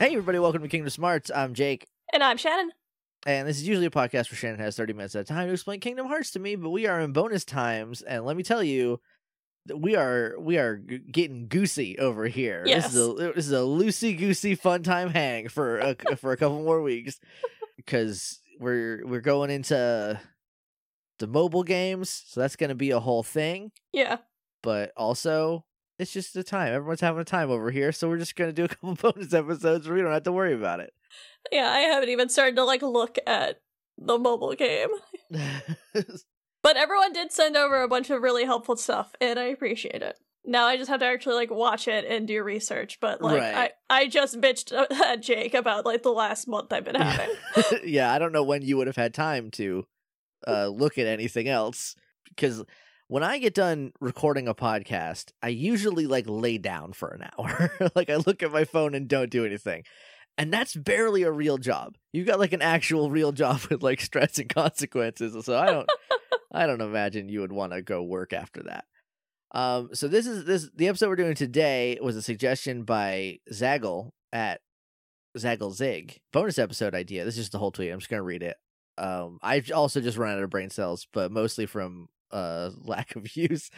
Hey, everybody, welcome to Kingdom Smarts. I'm Jake, And I'm Shannon. and this is usually a podcast where Shannon has 30 minutes at a time to explain Kingdom Hearts to me, but we are in bonus times, and let me tell you, we are we are g- getting goosey over here. This is a this is a loosey goosey fun time hang for a, for a couple more weeks because we're we're going into the mobile games, so that's going to be a whole thing. Yeah. But also, it's just a time. Everyone's having a time over here, so we're just going to do a couple bonus episodes where we don't have to worry about it. Yeah, I haven't even started to like look at the mobile game. But everyone did send over a bunch of really helpful stuff, and I appreciate it. Now I just have to actually like watch it and do research, but like Right. I, I just bitched at Jake about like the last month I've been having. yeah, I don't know when you would have had time to uh, look at anything else because when I get done recording a podcast, I usually like lay down for an hour. like I look at my phone and don't do anything. And that's barely a real job. You've got like an actual real job with like stress and consequences. So I don't I don't imagine you would want to go work after that. Um so this is this the episode we're doing today was a suggestion by Zaggle at Zaggle Zig. Bonus episode idea. This is just the whole tweet. I'm just gonna read it. Um, I've also just run out of brain cells, but mostly from uh lack of use.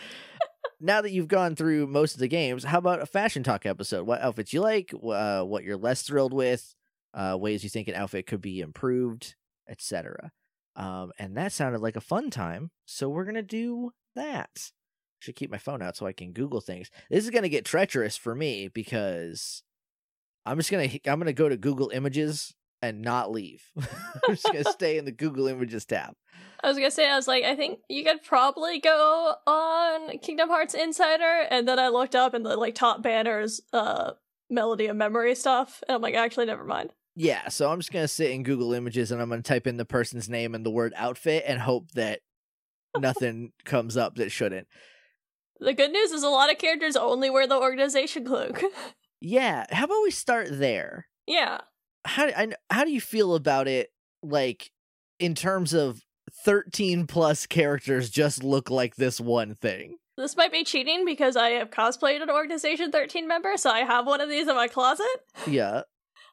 now that you've gone through most of the games, how about a fashion talk episode? What outfits you like? Uh, what you're less thrilled with? Uh, ways you think an outfit could be improved, etc. Um, and that sounded like a fun time, so we're gonna do that. Should keep my phone out so I can Google things. This is gonna get treacherous for me because I'm just gonna I'm gonna go to Google Images and not leave. I'm just gonna stay in the Google Images tab. I was gonna say, I was like, I think you could probably go on Kingdom Hearts Insider, and then I looked up and the like top banners, uh, Melody of Memory stuff, and I'm like, actually, never mind. Yeah, so I'm just gonna sit in Google Images and I'm gonna type in the person's name and the word outfit and hope that nothing comes up that shouldn't. The good news is a lot of characters only wear the organization cloak. Yeah, how about we start there? yeah. How do, I, how do you feel about it? Like in terms of 13 plus characters just look like this one thing. This might be cheating because I have cosplayed an Organization 13 member, so I have one of these in my closet. Yeah,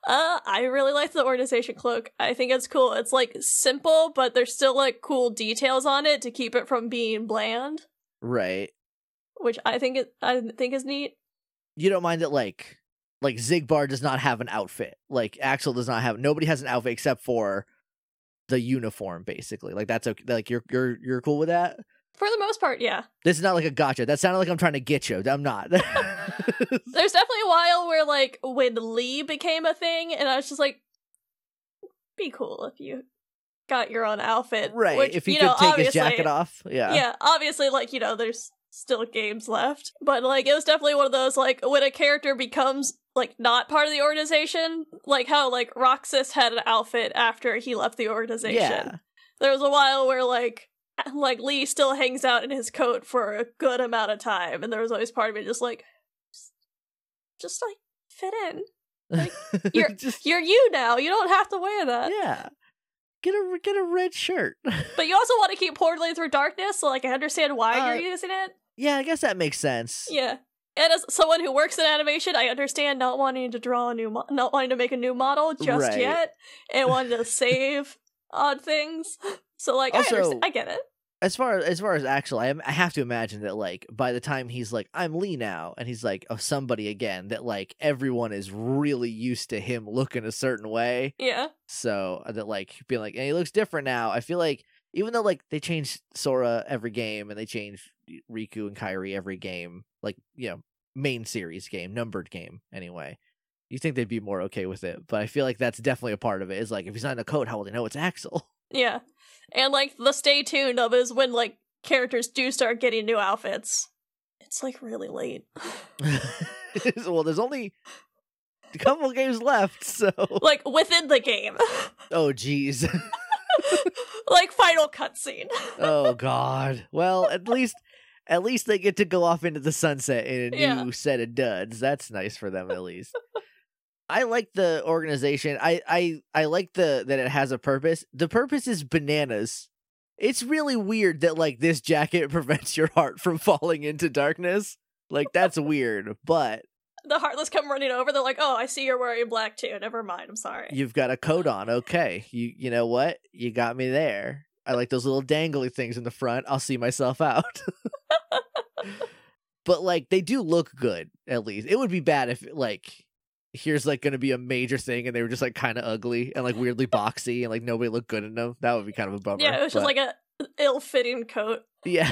Uh, I really like the Organization cloak. I think it's cool. It's like simple, but there's still like cool details on it to keep it from being bland, right. which I think it I think is neat. You don't mind it like like Xigbar does not have an outfit. Like Axel does not have nobody has an outfit except for the uniform basically. Like that's okay. Like you're you're you're cool with that? For the most part, yeah. This is not like a gotcha. That sounded like I'm trying to get you. I'm not. There's definitely a while where like when Lea became a thing, and I was just like, be cool if you got your own outfit, right. Which, if he you could know, take his jacket off. Yeah. yeah, obviously, like, you know, there's still games left. But, like, it was definitely one of those, like, when a character becomes, like, not part of the organization, like how, like, Roxas had an outfit after he left the organization. Yeah. There was a while where, like, like Lea still hangs out in his coat for a good amount of time, and there was always part of me just like, just, just like, fit in. Like, you're- just You're you now. You don't have to wear that. yeah. Get a get a red shirt. But you also want to keep portaling through darkness, so, like, I understand why Uh, you're using it. Yeah, I guess that makes sense. Yeah. And as someone who works in animation, I understand not wanting to draw a new, mo- not wanting to make a new model just Right. yet, and wanting to save odd things. So like, I, Also- understand, I get it. As far as as far as actual, I, am, I have to imagine that like by the time he's like I'm Lea now, and he's like of somebody again, that like everyone is really used to him looking a certain way. Yeah. So uh, that like being like, and he looks different now. I feel like even though like they change Sora every game and they change Riku and Kairi every game, like you know main series game, numbered game anyway. You think they'd be more okay with it, but I feel like that's definitely a part of it. Is like if he's not in the code, how will they know it's Axel? Yeah. And like the stay tuned of is when like characters do start getting new outfits. It's like really late. well, there's only a couple games left, so like within the game. oh geez, like final cutscene. oh god. Well, at least at least they get to go off into the sunset in a new Yeah. set of duds. That's nice for them at least. I like the organization. I I I like the that it has a purpose. The purpose is bananas. It's really weird that like this jacket prevents your heart from falling into darkness. Like that's weird, but the Heartless come running over. They're like, "Oh, I see you're wearing black too. Never mind. I'm sorry." You've got a coat on. Okay. You you know what? You got me there. I like those little dangly things in the front. I'll see myself out. but like they do look good at least. It would be bad if like here's like going to be a major thing and they were just like kind of ugly and like weirdly boxy and like nobody looked good in them. That would be kind of a bummer. Yeah, it was just like a ill-fitting coat. Yeah.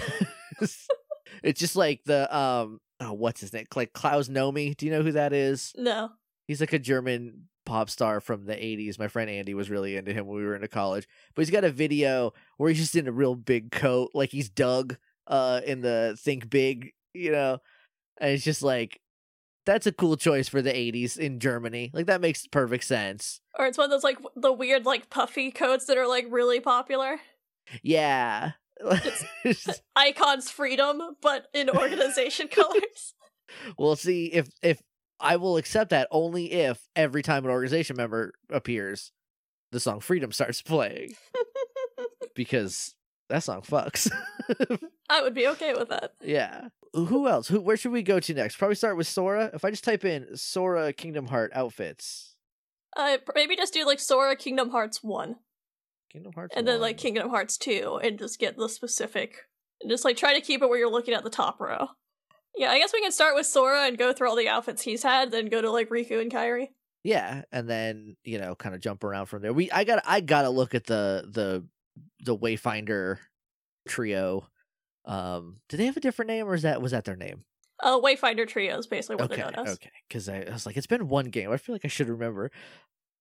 it's just like the um oh what's his name? Like Klaus Nomi. Do you know who that is? No. He's like a German pop star from the 80s. My friend Andy was really into him when we were into college. But he's got a video where he's just in a real big coat, like he's Doug uh in the Think Big, you know. And it's just like that's a cool choice for the 80s in Germany. Like that makes perfect sense. Or it's one of those like the weird like puffy coats that are like really popular. Yeah. Icons freedom, but in organization colors. We'll see if if I will accept that only if every time an organization member appears, the song Freedom starts playing. because that song fucks. I would be okay with that. yeah. Who else? Who where should we go to next? Probably start with Sora. If I just type in Sora Kingdom Heart outfits. Uh, maybe just do like Sora Kingdom Hearts 1 Kingdom Hearts. and then like Kingdom Hearts 2 and just get the specific and just like try to keep it where you're looking at the top row. Yeah, I guess we can start with Sora and go through all the outfits he's had, then go to like Riku and Kairi. Yeah, and then, you know, kind of jump around from there. We I got I got to look at the the the Wayfinder trio. Um, do they have a different name or is that was that their name? Uh, Wayfinder Trio is basically what okay, they're known as. okay. Because I, I was like, it's been one game. I feel like I should remember.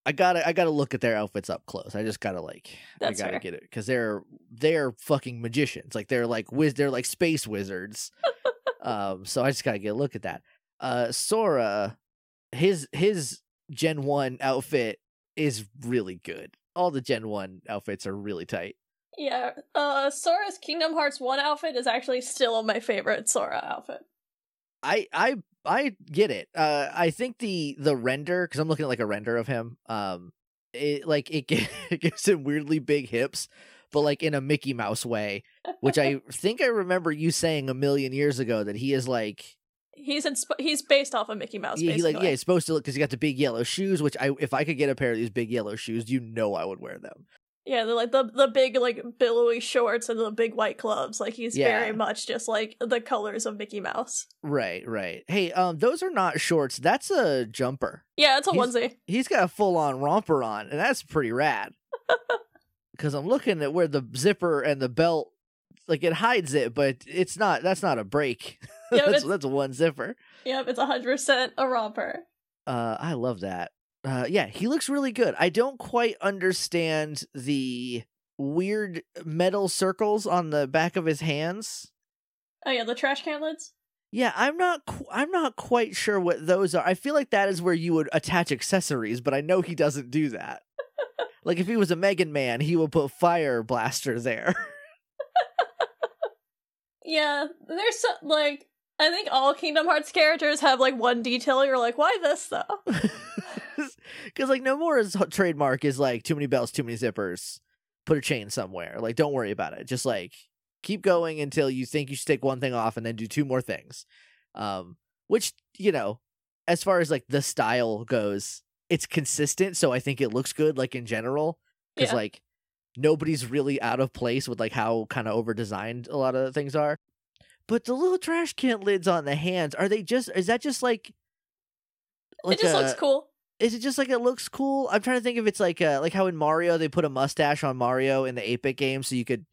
I gotta, I gotta look at their outfits up close. I just gotta like, That's I gotta fair. get it because they're they're fucking magicians. Like they're like wiz, they're like space wizards. um, so I just gotta get a look at that. Uh, Sora, his his Gen One outfit is really good. All the Gen One outfits are really tight. Yeah, uh, Sora's Kingdom Hearts 1 outfit is actually still my favorite Sora outfit. I I I get it. Uh, I think the the render because I'm looking at like a render of him. Um, it like it, it gives him weirdly big hips, but like in a Mickey Mouse way, which I think I remember you saying a million years ago that he is like He's insp- he's based off of Mickey Mouse. yeah, he like yeah, he's supposed to look because he got the big yellow shoes. Which I if I could get a pair of these big yellow shoes, you know I would wear them. Yeah, they're like the the big like billowy shorts and the big white gloves. Like he's Yeah. very much just like the colors of Mickey Mouse. Right, right. Hey, um, those are not shorts. That's a jumper. Yeah, it's a He's- onesie. he's got a full on romper on, and that's pretty rad. Because I'm looking at where the zipper and the belt, like it hides it, but it's not. That's not a break. Yeah, that's that's one zipper. Yep, it's hundred percent a romper. Uh, I love that. Uh, yeah, he looks really good. I don't quite understand the weird metal circles on the back of his hands. Oh yeah, the trash can lids. Yeah, I'm not. Qu- I'm not quite sure what those are. I feel like that is where you would attach accessories, but I know he doesn't do that. like if he was a Mega Man, he would put fire blaster there. Yeah, there's so, like I think all Kingdom Hearts characters have like one detail. You're like, why this though? Because like Nomura's trademark is like too many bells, too many zippers. Put a chain somewhere. Like don't worry about it. Just like keep going until you think you should take one thing off, and then do two more things. Um, which you know, as far as like the style goes, it's consistent. So I think it looks good. Like in general, because Yeah. like nobody's really out of place with like how kind of over designed a lot of things are. But the little trash can lids on the hands are they just? Is that just like? it just looks cool. Is it just like it looks cool? I'm trying to think if it's like uh like how in Mario they put a mustache on Mario in the 8-bit game so you could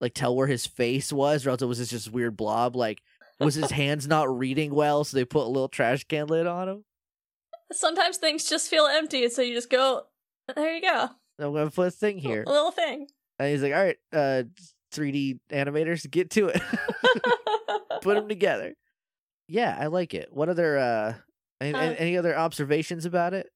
like tell where his face was, or else it was just this weird blob. Like was his hands not reading well, so they put a little trash can lid on him? Sometimes things just feel empty, so you just go, there you go, I'm gonna put a thing here, a little thing. and he's like, "All right, uh, 3D animators, get to it, put them together." Yeah, I like it. What other uh, any, Uh, any other observations about it?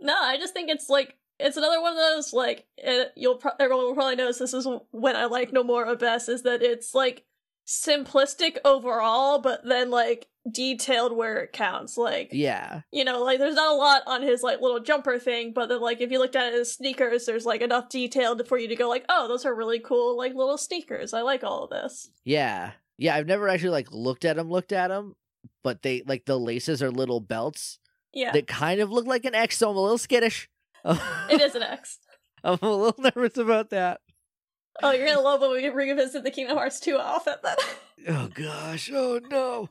No, I just think it's like it's another one of those like it, you'll pro- everyone will probably notice this is when I like Nomura best is that it's like simplistic overall, but then like detailed where it counts. Like Yeah, you know, like there's not a lot on his like little jumper thing, but then like if you looked at his sneakers, there's like enough detail for you to go like, oh, those are really cool like little sneakers. I like all of this. Yeah. Yeah, I've never actually like looked at him, looked at him, but they like the laces are little belts Yeah, that kind of look like an X, so I'm a little skittish. it is an X. I'm a little nervous about that. Oh, you're gonna love when we revisit the Kingdom Hearts 2 outfit then. Oh gosh, oh no.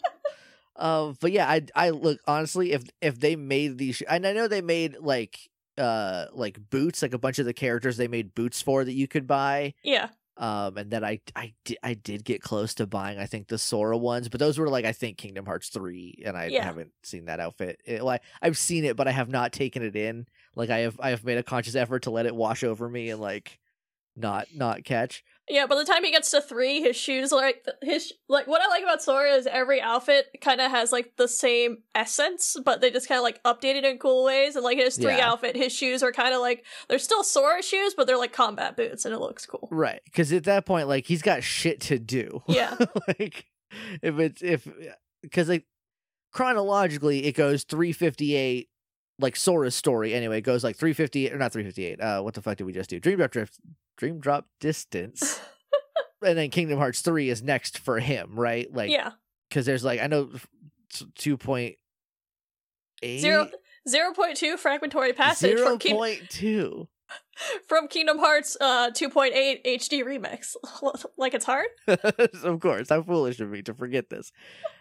um, but yeah, I I look honestly, if if they made these, and I know they made like uh like boots, like a bunch of the characters they made boots for that you could buy. yeah. Um, and then I I did I did get close to buying I think the Sora ones, but those were like I think Kingdom Hearts three, and I Yeah. haven't seen that outfit. It, well, I, I've seen it, but I have not taken it in. Like I have I have made a conscious effort to let it wash over me and like not not catch. Yeah, by the time he gets to three, his shoes like his like what I like about Sora is every outfit kind of has like the same essence, but they just kind of like updated in cool ways. And like his three Yeah. outfit, his shoes are kind of like they're still Sora shoes, but they're like combat boots, and it looks cool. Right, because at that point, like he's got shit to do. Yeah. like if it's if because like chronologically it goes 358 like Sora's story anyway it goes like 358 or not 358 uh what the fuck did we just do? Dream Drop Drift Dream Drop Distance. And then Kingdom Hearts 3 is next for him right? Like yeah, because there's like I know 2.8 zero zero point two fragmentary passage zero from King- point two. from Kingdom Hearts uh two point eight HD remix. like it's hard. of course, how foolish of me to forget this.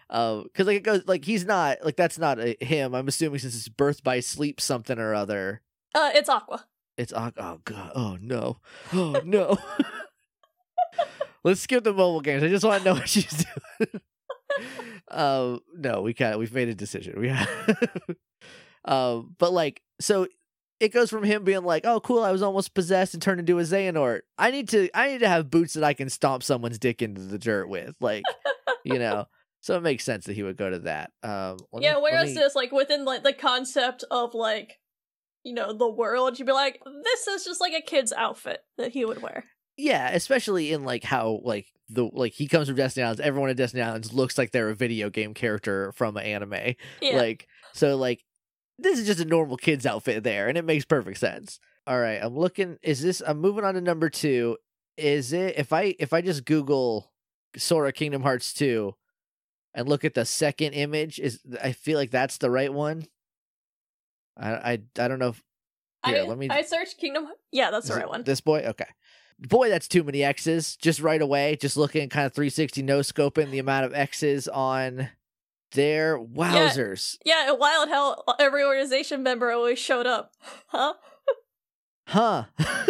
Um, because like it goes like he's not like that's not a, him. I'm assuming since it's birth by sleep something or other. Uh, it's Aqua. It's Aqua. oh god oh no oh no. Let's skip the mobile games. I just want to know what she's doing. um, no, we can't. We've made a decision. We have. um, but like so. It goes from him being like, "Oh, cool! I was almost possessed and turned into a Xehanort. I need to, I need to have boots that I can stomp someone's dick into the dirt with, like, you know." So it makes sense that he would go to that. Um, yeah, me- whereas me- this, like within like the concept of like, you know, the world, you'd be like, this is just like a kid's outfit that he would wear. yeah, especially in like how like the like he comes from Destiny Islands. Everyone at Destiny Islands looks like they're a video game character from an anime. Yeah, Like so, like this is just a normal kid's outfit there, and it makes perfect sense. All right, I'm looking. Is this? I'm moving on to number two. Is it? If I if I just Google Sora Kingdom Hearts two, and look at the second image, is I feel like that's the right one. I I I don't know. If, here, I, let me. I searched Kingdom. Yeah, that's the right one. This boy, okay. Boy, that's too many X's. Just right away, just looking kind of 360 no scoping the amount of X's on there. Wowzers. Yeah, wild how every organization member always showed up. Huh? Huh.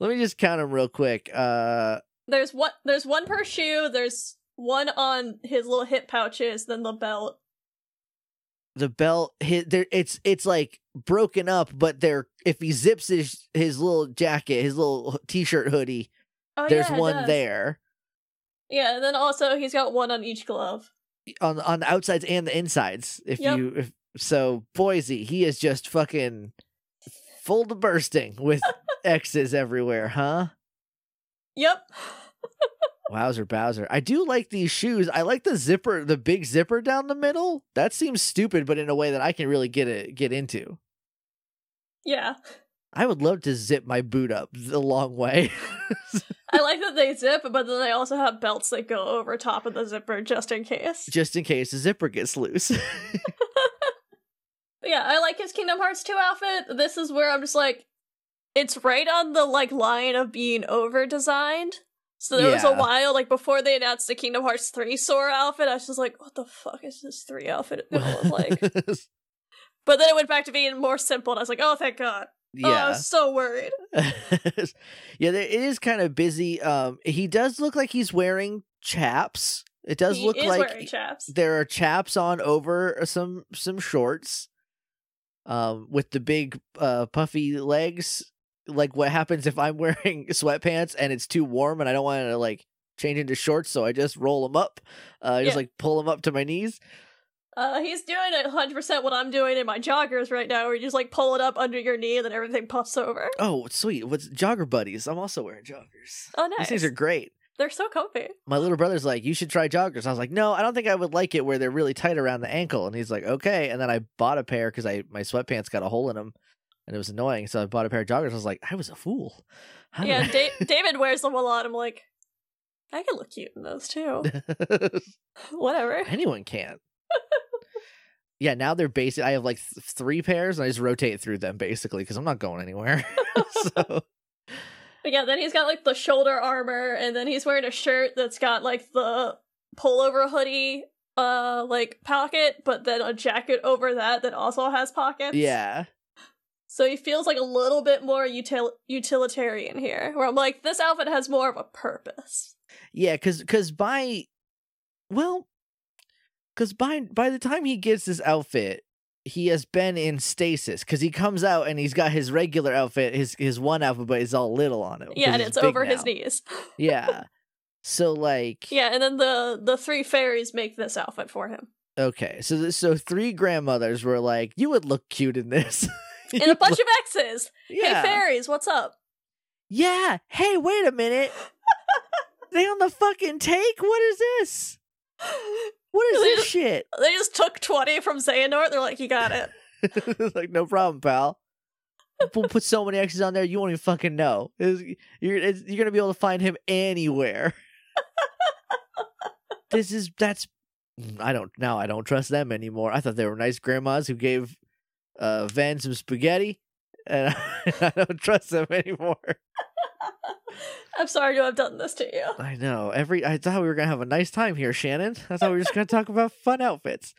Let me just count them real quick. Uh, There's one. There's one per shoe. There's one on his little hip pouches. Then the belt. the belt, his, there, it's it's like broken up, but there. If he zips his his little jacket, his little t-shirt hoodie, Oh, there's yeah, one there Yeah, and then also he's got one on each glove. On the- on the outsides and the insides. If Yep. you if so, Boise, he is just fucking full to bursting with X's everywhere, huh? Yep. Wowzer Bowser. I do like these shoes. I like the zipper, the big zipper down the middle. That seems stupid, but in a way that I can really get it get into. Yeah. I would love to zip my boot up the long way. I like that they zip, but then they also have belts that go over top of the zipper just in case. just in case the zipper gets loose. yeah, I like his Kingdom Hearts 2 outfit. This is where I'm just like, it's right on the like line of being over designed. So there was a while, like before they announced the Kingdom Hearts 3 Sora outfit, I was just like, what the fuck is this 3 outfit gonna look like? but then it went back to being more simple, and I was like, oh, thank God. Oh, I yeah. was so worried. yeah, it is kind of busy. Um he does look like he's wearing chaps. It does he look like chaps. there are chaps on over some some shorts um with the big uh puffy legs like what happens if i'm wearing sweatpants and it's too warm and i don't want to like change into shorts so i just roll them up uh just Yeah. like pull them up to my knees Uh, he's doing a hundred percent what I'm doing in my joggers right now, where you just like pull it up under your knee and then everything puffs over. oh sweet what's jogger buddies i'm also wearing joggers Oh, these nice. things are great They're so comfy. my little brother's like, you should try joggers. I was like, no, I don't think I would like it where they're really tight around the ankle. And he's like, okay. And then I bought a pair because I my sweatpants got a hole in them, and it was annoying. So I bought a pair of joggers. I was like, I was a fool. How Yeah, da- David wears them a lot. I'm like, I can look cute in those too. Whatever. Anyone can. Yeah, now they're basic. I have like th- three pairs, and I just rotate through them basically because I'm not going anywhere. so But yeah, then he's got like the shoulder armor, and then he's wearing a shirt that's got like the pullover hoodie uh like pocket, but then a jacket over that that also has pockets. yeah, So he feels like a little bit more util- utilitarian here, where I'm like, this outfit has more of a purpose. yeah, because because by well, because by by the time he gets this outfit. He has been in stasis because he comes out and he's got his regular outfit, his his one outfit, but it's all little on him. Yeah, and it's over his knees. Yeah. So like Yeah, and then the the three fairies make this outfit for him. okay, so so three grandmothers were like, "You would look cute in this." And a bunch of X's. yeah. Hey fairies, what's up? Yeah. Hey, wait a minute. they on the fucking take? What is this? What is They this just- shit? They just took 20 from Xehanort, they're like, you got it. It's like no problem, pal. We'll put so many X's on there you won't even fucking know. It's- you're it's, you're gonna be able to find him anywhere. this is that's I don't now I don't trust them anymore. I thought they were nice grandmas who gave uh Ven some spaghetti, and I don't trust them anymore. I'm sorry to have done this to you. I know. Every I thought we were gonna have a nice time here, Shannon. I thought we were just gonna talk about fun outfits.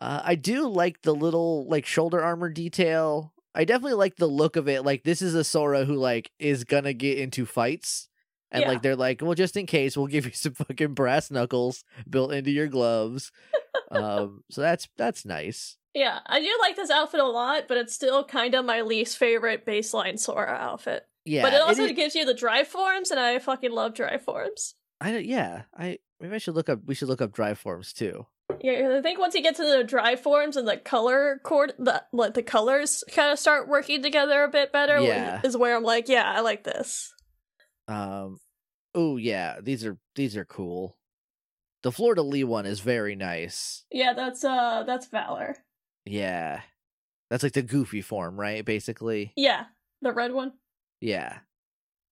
Uh, I do like the little like shoulder armor detail. I definitely like the look of it. Like this is a Sora who like is gonna get into fights, and Yeah. like they're like, well, just in case, we'll give you some fucking brass knuckles built into your gloves. um, so that's that's nice. Yeah, I do like this outfit a lot, but it's still kind of my least favorite baseline Sora outfit. Yeah, but it also gives you the drive forms, and I fucking love drive forms. I yeah. I maybe I should look up. We should look up drive forms too. Yeah, I think once you get to the drive forms and the color cord, the like the colors kind of start working together a bit better. Yeah. is where I'm like, yeah, I like this. Um, oh yeah, these are these are cool. The Florida Lee one is very nice. Yeah, that's uh, that's Valor. Yeah, that's like the goofy form, right? Basically, Yeah, the red one. Yeah,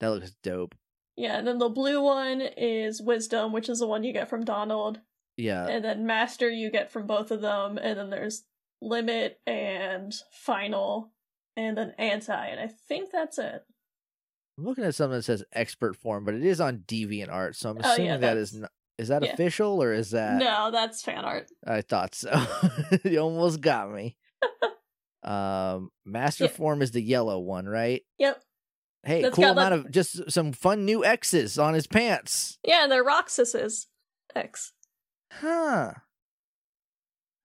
that looks dope. Yeah, and then the blue one is Wisdom, which is the one you get from Donald. Yeah, and then Master you get from both of them, and then there's Limit and Final, and then Anti, and I think that's it. I'm looking at something that says expert form, but it is on Deviant Art, so I'm Oh, yeah, assuming that is not. Is that yeah. official or is that? no, that's fan art. I thought so. you almost got me. um, master Yeah. form is the yellow one, right? Yep. Hey, That's cool got, amount like- of just some fun new X's on his pants. Yeah, and they're Roxas's X. Huh.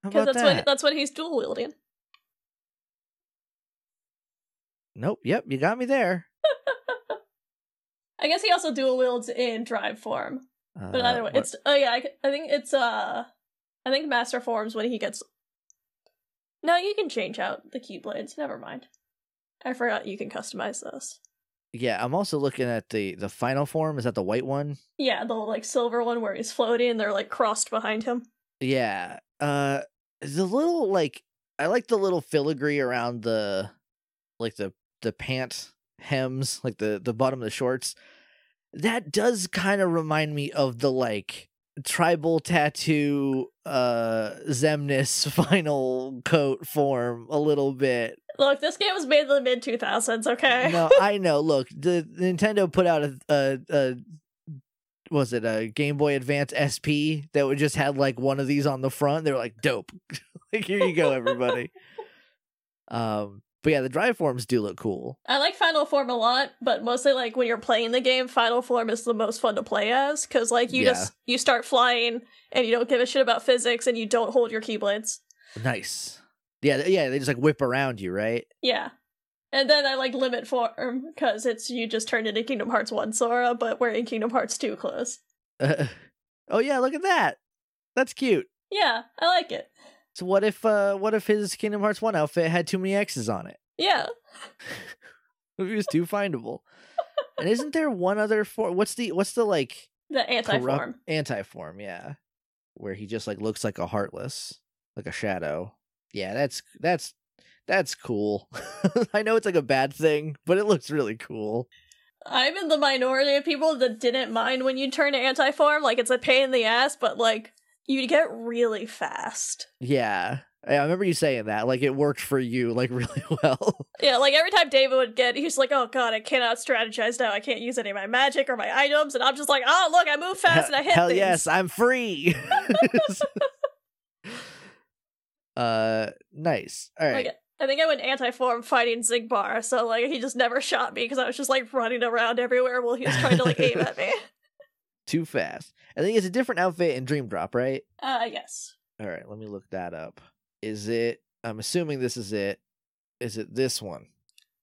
Because that's that? what that's what he's dual wielding. Nope. Yep. You got me there. I guess he also dual wields in drive form. But Uh, either way, what- it's oh yeah, I think it's uh I think master forms when he gets No, you can change out the keyblades, never mind. I forgot you can customize those. Yeah. I'm also looking at the the final form. Is that the white one? Yeah, the like silver one where he's floating and they're like crossed behind him. Yeah. Uh, the little like I like the little filigree around the like the the pant hems, like the the bottom of the shorts. That does kind of remind me of the like tribal tattoo uh Xemnas final coat form a little bit. Look, this game was made in the mid 2000s, okay? no, I know. Look, the Nintendo put out a, a, a was it a Game Boy Advance SP that would just had like one of these on the front. They were like, dope. like here you go, everybody. um, but yeah, the drive forms do look cool. I like Final Form a lot, but mostly like when you're playing the game, Final Form is the most fun to play as because like you Yeah. just you start flying and you don't give a shit about physics and you don't hold your keyblades. Nice. Yeah, yeah, they just like whip around you, right? Yeah. And then I like limit form because it's you just turned into Kingdom Hearts 1 Sora, but we're in Kingdom Hearts 2 clothes. oh yeah, look at that. That's cute. Yeah, I like it. So what if uh what if his Kingdom Hearts 1 outfit had too many X's on it? Yeah. If it was too findable. and isn't there one other form? What's the what's the like The anti-form. anti form? Yeah, where he just like looks like a heartless, like a shadow. Yeah, that's that's that's cool. I know it's like a bad thing, but it looks really cool. I'm in the minority of people that didn't mind when you turn to anti form. Like it's a pain in the ass, but like you get really fast. Yeah. I remember you saying that. Like it worked for you like really well. Yeah, like every time David would get, he's like, "Oh God, I cannot strategize now. I can't use any of my magic or my items." And I'm just like, "Oh, look, I move fast and I hit Hell things." yes, I'm free. uh, nice. All right. Like, I think I went anti-form fighting Xigbar, so like he just never shot me because I was just like running around everywhere while he was trying to like aim at me. Too fast. I think it's a different outfit in Dream Drop, right? Uh, yes. All right, let me look that up. Is it? I'm assuming this is it. Is it this one?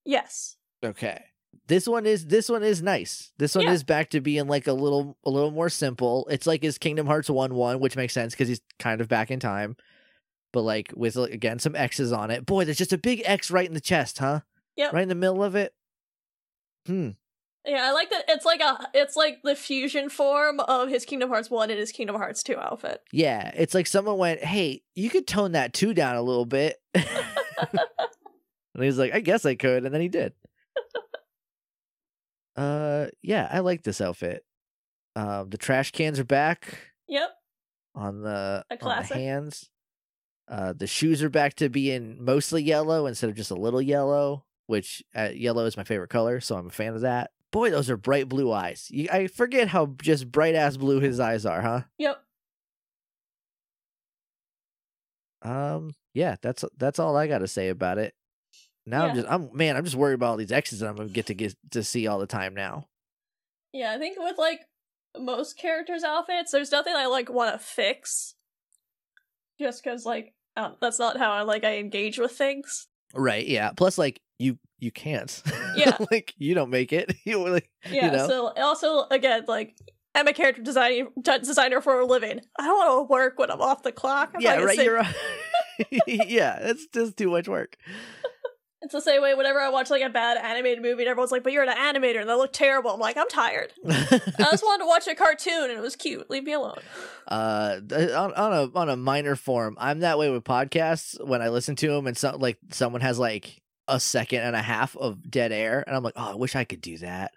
Yes. Okay. This one is this one is nice. This one Yeah. is back to being like a little a little more simple. It's like his Kingdom Hearts 1 1, which makes sense because he's kind of back in time. But like with like, again some X's on it. Boy, there's just a big X right in the chest, huh? Yep. Right in the middle of it. Hmm. Yeah, I like that. It's like a, it's like the fusion form of his Kingdom Hearts one and his Kingdom Hearts two outfit. Yeah, it's like someone went, "Hey, you could tone that two down a little bit," and he's like, "I guess I could," and then he did. uh, yeah, I like this outfit. Um, the trash cans are back Yep. on the A on the hands. Uh, the shoes are back to being mostly yellow instead of just a little yellow, which uh, yellow is my favorite color, so I'm a fan of that. Boy, those are bright blue eyes. You, I forget how just bright ass blue his eyes are, huh? Yep. Um, yeah, that's that's all I got to say about it. Now I'm just I'm man, I'm just worried about all these exes that I'm gonna get to get to see all the time now. Yeah, I think with like most characters' outfits, there's nothing I like want to fix. Just because like um, that's not how I like I engage with things. Right? Yeah. Plus, like you you can't. Yeah. like you don't make it. You like Yeah. know? So also again, like I'm a character designing d- designer for a living. I don't want to work when I'm off the clock. I'm yeah. Right. You're yeah. It's just too much work. It's the same way whenever I watch like a bad animated movie and everyone's like, but you're an animator and they look terrible. I'm like, I'm tired. I just wanted to watch a cartoon and it was cute. Leave me alone. uh on, on a on a minor form i'm that way with podcasts when i listen to them and so like someone has like a second and a half of dead air and i'm like oh i wish i could do that.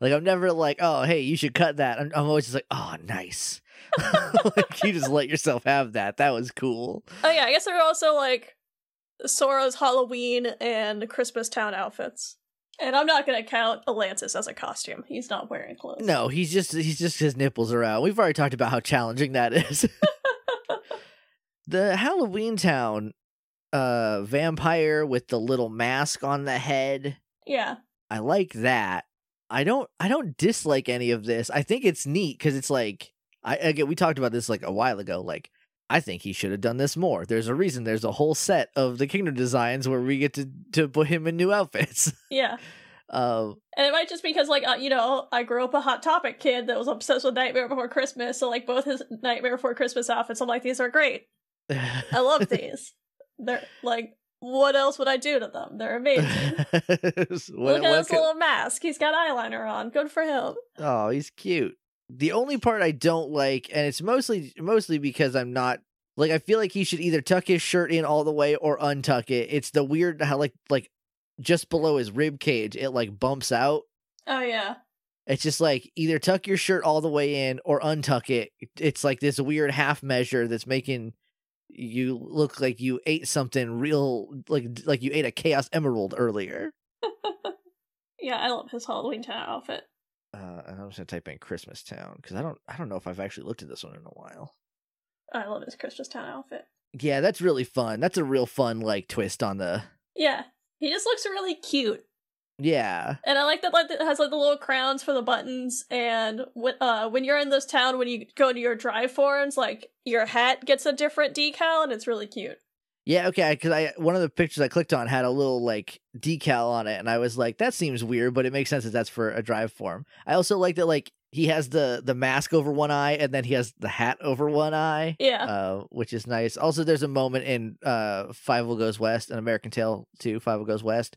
Like i'm never like oh hey you should cut that. I'm, I'm always just like oh nice. Like you just let yourself have that. That was cool. Oh yeah, I guess there are also like Sora's Halloween and Christmas Town outfits. And I'm not gonna count Atlantis as a costume. He's not wearing clothes. no he's just he's just his nipples are out. We've already talked about how challenging that is. The halloween town uh vampire with the little mask on the head Yeah. I like that. I don't I don't dislike any of this. I think it's neat because it's like I again we talked about this like a while ago. Like I think he should have done this more. There's a reason there's a whole set of the kingdom designs where we get to to put him in new outfits. Yeah. um And it might just because like uh, you know, I grew up a hot topic kid that was obsessed with Nightmare Before Christmas, so like both his Nightmare Before Christmas outfits, I'm like, these are great. I love these. They're like what else would I do to them? They're amazing. what, Look at his could- little mask. He's got eyeliner on. Good for him. Oh, he's cute. The only part I don't like, and it's mostly mostly because I'm not like I feel like he should either tuck his shirt in all the way or untuck it. It's the weird how like like just below his rib cage it like bumps out. Oh yeah. It's just like either tuck your shirt all the way in or untuck it. It's like this weird half measure that's making you look like you ate something real like like you ate a chaos emerald earlier. Yeah, I love his Halloween Town outfit. Uh, and I'm just gonna type in Christmas Town because I don't I don't know if I've actually looked at this one in a while. I love his Christmas Town outfit. Yeah, that's really fun. That's a real fun like twist on the Yeah, he just looks really cute, yeah. and I like that. Like it has like the little crowns for the buttons, and when uh when you're in this town, when you go to your drive forms, like your hat gets a different decal, and it's really cute. Yeah, okay, because I one of the pictures I clicked on had a little like decal on it, and I was like, that seems weird, but it makes sense that that's for a drive form. I also like that like he has the the mask over one eye, and then he has the hat over one eye, Yeah, uh, which is nice. Also, there's a moment in uh Fievel Goes West, an American Tail two, Fievel Goes West,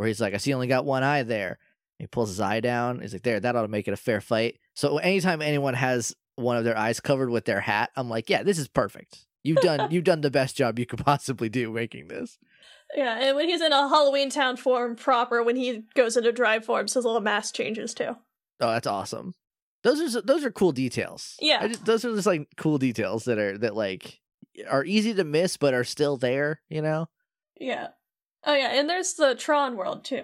where he's like, I see you only got one eye there. He pulls his eye down. He's like, there, that ought to make it a fair fight. So anytime anyone has one of their eyes covered with their hat, I'm like, yeah, this is perfect. You've done you've done the best job you could possibly do making this. Yeah, and when he's in a Halloween Town form proper, when he goes into drive form, so his little mask changes too. Oh, that's awesome. Those are those are cool details. Yeah. just, those are just like cool details that are that like are easy to miss but are still there. You know. Yeah. Oh yeah, and there's the Tron world too.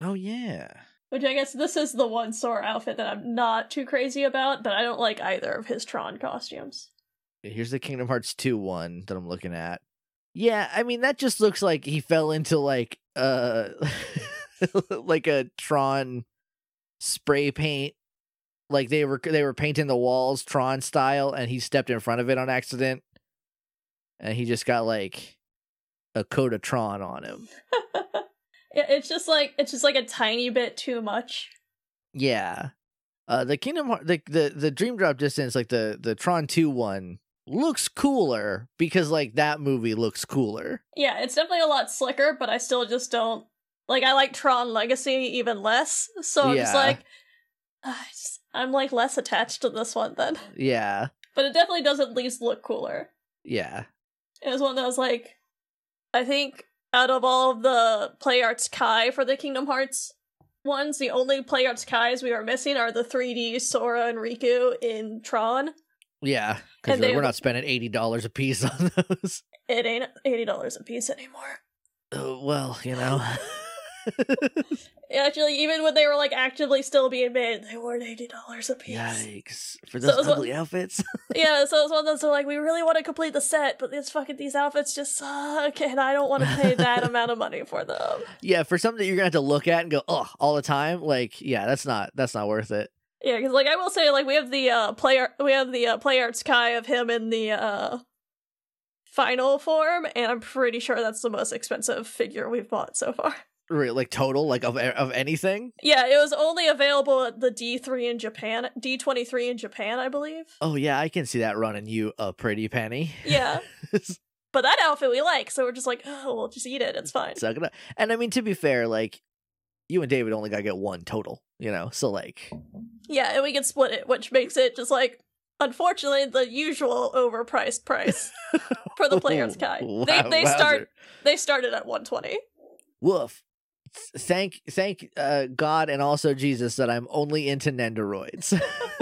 Oh yeah. Which I guess this is the one Sora outfit that I'm not too crazy about, but I don't like either of his Tron costumes. Here's the Kingdom Hearts 2 one that I'm looking at. Yeah, I mean that just looks like he fell into like uh like a Tron spray paint. Like they were they were painting the walls Tron style and he stepped in front of it on accident. And he just got like a coat of Tron on him. it's just like it's just like a tiny bit too much. Yeah. Uh the Kingdom Heart the the, the Dream Drop distance like the the Tron 2 one looks cooler because like that movie looks cooler. Yeah, it's definitely a lot slicker, but I still just don't like I like Tron Legacy even less. So I'm just like uh, I'm like less attached to this one then. Yeah. But it definitely does at least look cooler. Yeah. It was one that was like I think out of all of the Play Arts Kai for the Kingdom Hearts ones, the only Play Arts Kais we are missing are the 3D Sora and Riku in Tron. Yeah, because we're not spending eighty dollars a piece on those. It ain't eighty dollars a piece anymore. Uh, well, you know. Actually, even when they were like actively still being made, they weren't eighty dollars a piece. Yikes! For those it was one- outfits. Yeah, so it's one of those are like we really want to complete the set, but these fucking these outfits just suck, and I don't want to pay that amount of money for them. yeah, for something that you're gonna have to look at and go, oh, all the time. Like, yeah, that's not that's not worth it. Yeah, because like I will say, like we have the uh player, we have the uh, Play Arts Kai of him in the uh final form, and I'm pretty sure that's the most expensive figure we've bought so far. Right, like total, like of of anything. Yeah, it was only available at the D3 in Japan, D23 in Japan, I believe. Oh yeah, I can see that running you a pretty penny. Yeah, but that outfit we like, so we're just like, oh, we'll just eat it. It's fine. Suck it up. And I mean, to be fair, like you and David only gotta get one total. You know, so like, Yeah, and we can split it, which makes it just like, unfortunately, the usual overpriced price for the player's. They Wow, they start wowzer. they started at 120. woof. Th- Thank thank uh, God and also Jesus that I'm only into Nendoroids.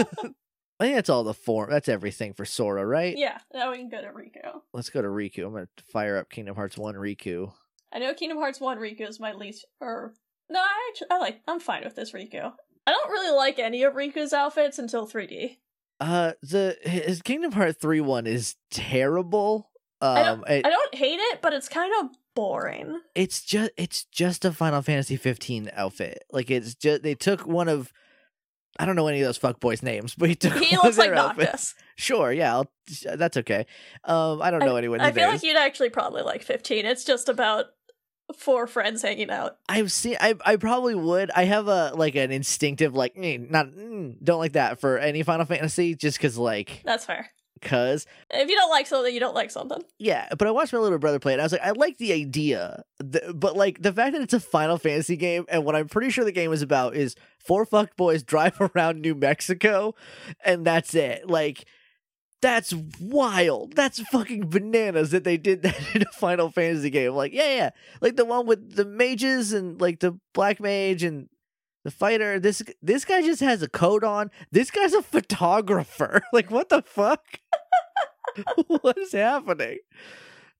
I think that's all the form. That's everything for Sora, right? Yeah, now we can go to Riku. Let's go to Riku. I'm gonna fire up Kingdom Hearts One Riku. I know Kingdom Hearts 1 Riku is my least or no, I actually I like I'm fine with this Riku. I don't really like any of Riku's outfits until 3D. Uh, the his Kingdom Hearts Three one is terrible. I don't- Um, it- I don't hate it, but it's kind of boring. it's just it's just a Final Fantasy 15 outfit. Like it's just they took one of I don't know any of those fuckboys' names, but he took He looks like. Noctis. Sure, yeah, I'll, that's okay. Um, I don't know anyone. I feel like you'd actually probably like 15. It's just about four friends hanging out. I've seen. I I probably would. I have a like an instinctive like mm, not mm, don't like that for any Final Fantasy just because like That's fair. Cause If you don't like something, you don't like something. yeah. But I watched my little brother play it. and I was like, I like the idea, but like the fact that it's a Final Fantasy game and what I'm pretty sure the game is about is four fucked boys drive around New Mexico, and that's it. Like. That's wild. That's fucking bananas that they did that in a Final Fantasy game. Like, yeah, yeah. Like the one with the mages and like the black mage and the fighter. This this guy just has a coat on. This guy's a photographer. Like, what the fuck? what is happening?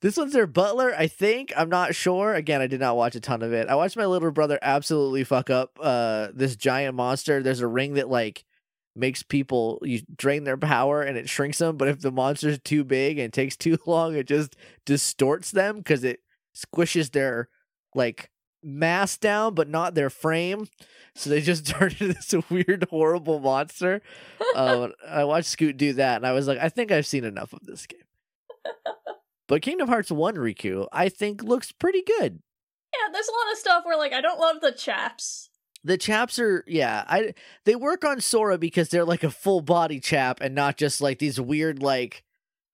This one's their butler, I think. I'm not sure. Again, I did not watch a ton of it. I watched my little brother absolutely fuck up uh this giant monster. There's a ring that like makes people you drain their power and it shrinks them, but if the monster's too big and takes too long, it just distorts them because it squishes their like mass down but not their frame. So they just turned into this weird, horrible monster. Um, I watched Scoot do that, and I was like, I think I've seen enough of this game. But Kingdom Hearts One Riku, I think, looks pretty good. Yeah, there's a lot of stuff where like I don't love the chaps. The chaps are, yeah, I they work on Sora because they're like a full body chap and not just like these weird like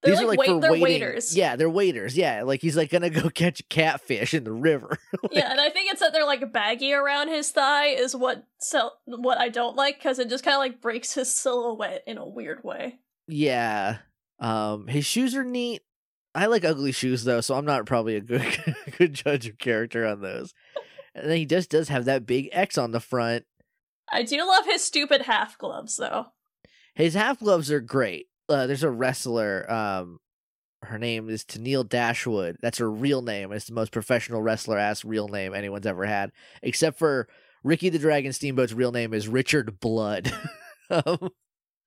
They're these like, are like wait, for they're waiting. waiters. Yeah, they're waiters. Yeah, like he's like gonna go catch a catfish in the river. yeah, and I think it's that they're like baggy around his thigh is what so what I don't like because it just kind of like breaks his silhouette in a weird way. yeah, um, his shoes are neat. I like ugly shoes though, so I'm not probably a good good judge of character on those. And then he just does have that big X on the front. I do love his stupid half gloves though. His half gloves are great. Uh, there's a wrestler. Um, her name is Tennille Dashwood. That's her real name. It's the most professional wrestler ass real name anyone's ever had, except for Ricky the Dragon Steamboat's real name is Richard Blood. um,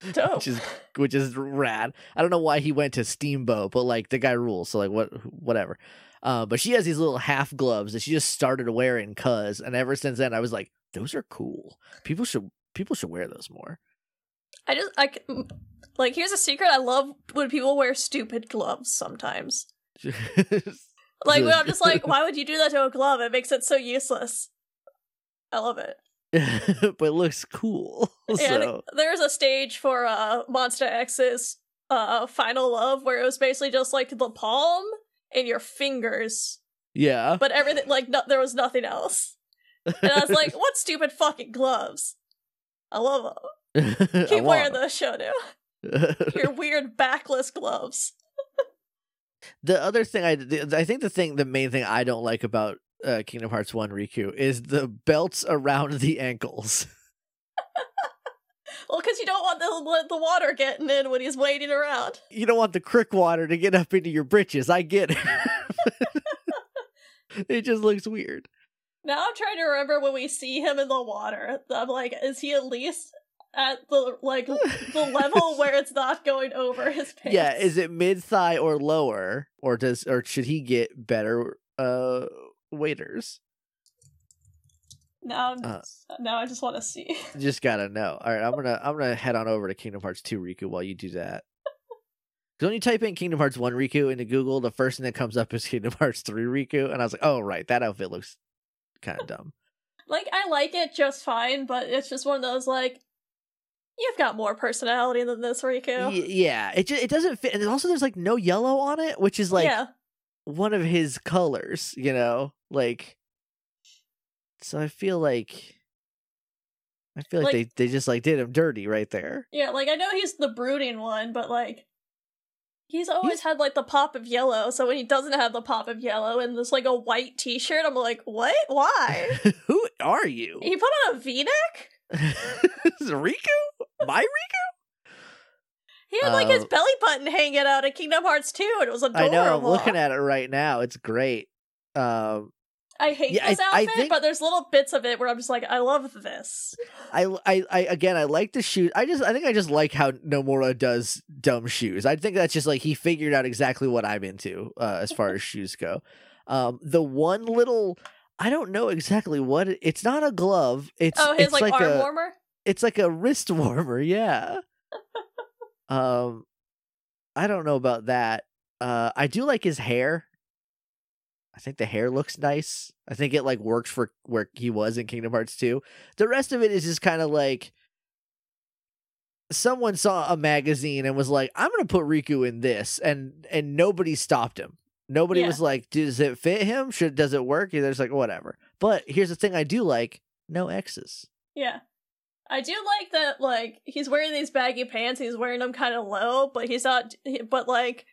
which is which is rad. I don't know why he went to Steamboat, but like the guy rules. So like what whatever. Uh, but she has these little half gloves that she just started wearing cuz and ever since then I was like those are cool. People should people should wear those more. I just I like here's a secret. I love when people wear stupid gloves sometimes. Like when I'm just like, why would you do that to a glove? It makes it so useless. I love it. but it looks cool. And So there's a stage for uh Monsta X's uh Final Love where it was basically just like the palm and your fingers, yeah. but everything like no, there was nothing else. And I was like, what stupid fucking gloves? I love them. Keep wearing those, Shownu. Your weird backless gloves. the other thing I the, I think the thing the main thing I don't like about uh, Kingdom Hearts 1 Riku is the belts around the ankles. Well, because you don't want the the water getting in when he's wading around. you don't want the crick water to get up into your britches. I get it. it just looks weird. Now I'm trying to remember when we see him in the water. I'm like, is he at least at the like the level where it's not going over his pants? Yeah, is it mid thigh or lower, or does or should he get better uh waiters? now uh, now I just want to see. Just gotta know. All right, I'm gonna I'm gonna head on over to Kingdom Hearts 2 Riku while you do that. Because when you type in Kingdom Hearts 1 Riku into Google, the first thing that comes up is Kingdom Hearts 3 Riku, and I was like, oh right, that outfit looks kind of dumb. Like I like it just fine, but it's just one of those like you've got more personality than this, Riku. Y- yeah, it just, it doesn't fit, and also there's like no yellow on it, which is like yeah, one of his colors, you know? Like so I feel like I feel like, Like- they they just like did him dirty right there. yeah. Like I know he's the brooding one, but like. He's always had like the pop of yellow, so when he doesn't have the pop of yellow and there's like a white t-shirt, I'm like, what? Why? Who are you? he put on a v-neck? Riku? My Riku? He had like his Uh, belly button hanging out in Kingdom Hearts 2, and it was adorable. I know, I'm looking at it right now. It's great. Um I hate Yeah, this I- I outfit, think- but there's little bits of it where I'm just like, I love this. I, I, I again, I like the shoes. I just, I think I just like how Nomura does dumb shoes. I think that's just like he figured out exactly what I'm into uh, as far as shoes go. Um, the one little, I don't know exactly what it, it's not a glove. It's Oh, his it's like, arm a, warmer? It's like a wrist warmer. Yeah. um, I don't know about that. Uh, I do like his hair. I think the hair looks nice. I think it like works for where he was in Kingdom Hearts 2. The rest of it is just kind of like someone saw a magazine and was like, "I'm going to put Riku in this." And and nobody stopped him. Nobody Yeah. was like, "Does it fit him? Should does it work?" They're just like, "Whatever." But here's the thing I do like, no X's. Yeah. I do like that, like, he's wearing these baggy pants, he's wearing them kind of low, but he's not, but like,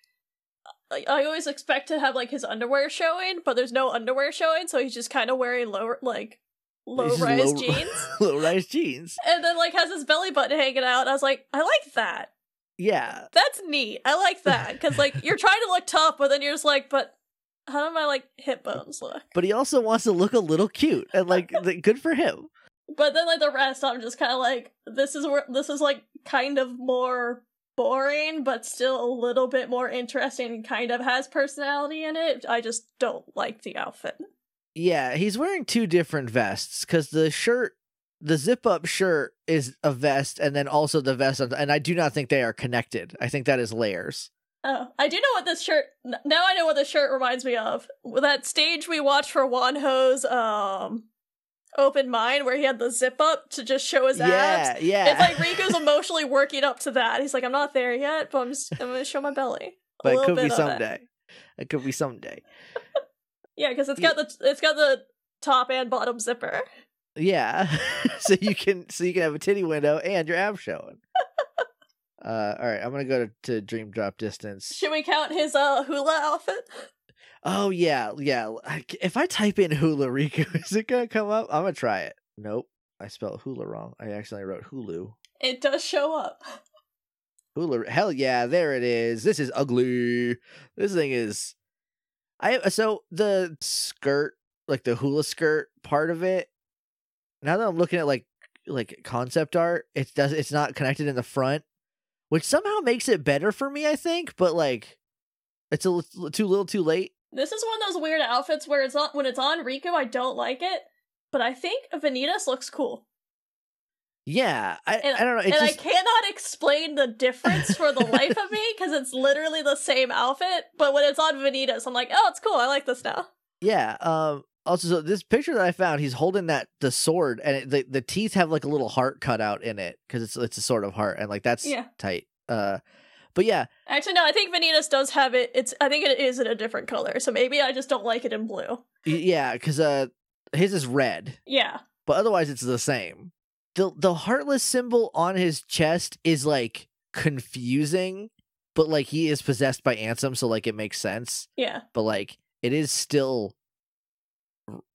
I I always expect to have like his underwear showing, but there's no underwear showing, so he's just kind of wearing low, like, low rise low- jeans. low rise jeans. and then like has his belly button hanging out. And I was like, I like that. Yeah. That's neat. I like that because like you're trying to look tough, but then you're just like, but how do my like hip bones look? But he also wants to look a little cute and like good for him. But then like the rest, I'm just kind of like, this is where this is like kind of more boring, but still a little bit more interesting. and Kind of has personality in it. I just don't like the outfit. Yeah, he's wearing two different vests because the shirt, the zip up shirt is a vest, and then also the vest, on- and I do not think they are connected. I think that is layers. Oh, I do know what this shirt. Now I know what this shirt reminds me of. That stage we watched for Wonho's um open mind, where he had the zip up to just show his abs. Yeah, yeah. It's like Riku's emotionally working up to that. He's like, I'm not there yet, but I'm just I'm gonna show my belly. A but it could be of it. someday. It could be someday. Yeah, because it's Yeah. got the it's got the top and bottom zipper. Yeah, so you can so you can have a titty window and your abs showing. Uh, all right, I'm gonna go to, to Dream Drop Distance. Should we count his uh hula outfit? Oh yeah, yeah. If I type in Hula Riku, is it gonna come up? I'm gonna try it. Nope, I spelled hula wrong. I accidentally wrote Hulu. It does show up. Hula. Hell yeah, there it is. This is ugly. This thing is. I uh, so the skirt, like the hula skirt part of it. Now that I'm looking at like like concept art, it does it's not connected in the front, which somehow makes it better for me. I think, but like, it's a too little, too late. This is one of those weird outfits where it's not when it's on Riku, I don't like it, but I think Vanitas looks cool. Yeah, I, And, I don't know. It's and just I cannot explain the difference for the life of me because it's literally the same outfit, but when it's on Vanitas, I'm like, oh, it's cool. I like this now. yeah. Um. Also, so this picture that I found, he's holding that the sword, and it, the the teeth have like a little heart cut out in it because it's it's a sort of heart, and like that's Yeah. tight. Uh, but yeah, Actually, no, I think Vanitas does have it. It's I think it is in a different color, so maybe I just don't like it in blue. yeah, because uh, his is red, Yeah. but otherwise it's the same. the The heartless symbol on his chest is like confusing, but like he is possessed by Ansem, so like it makes sense. Yeah. But like it is still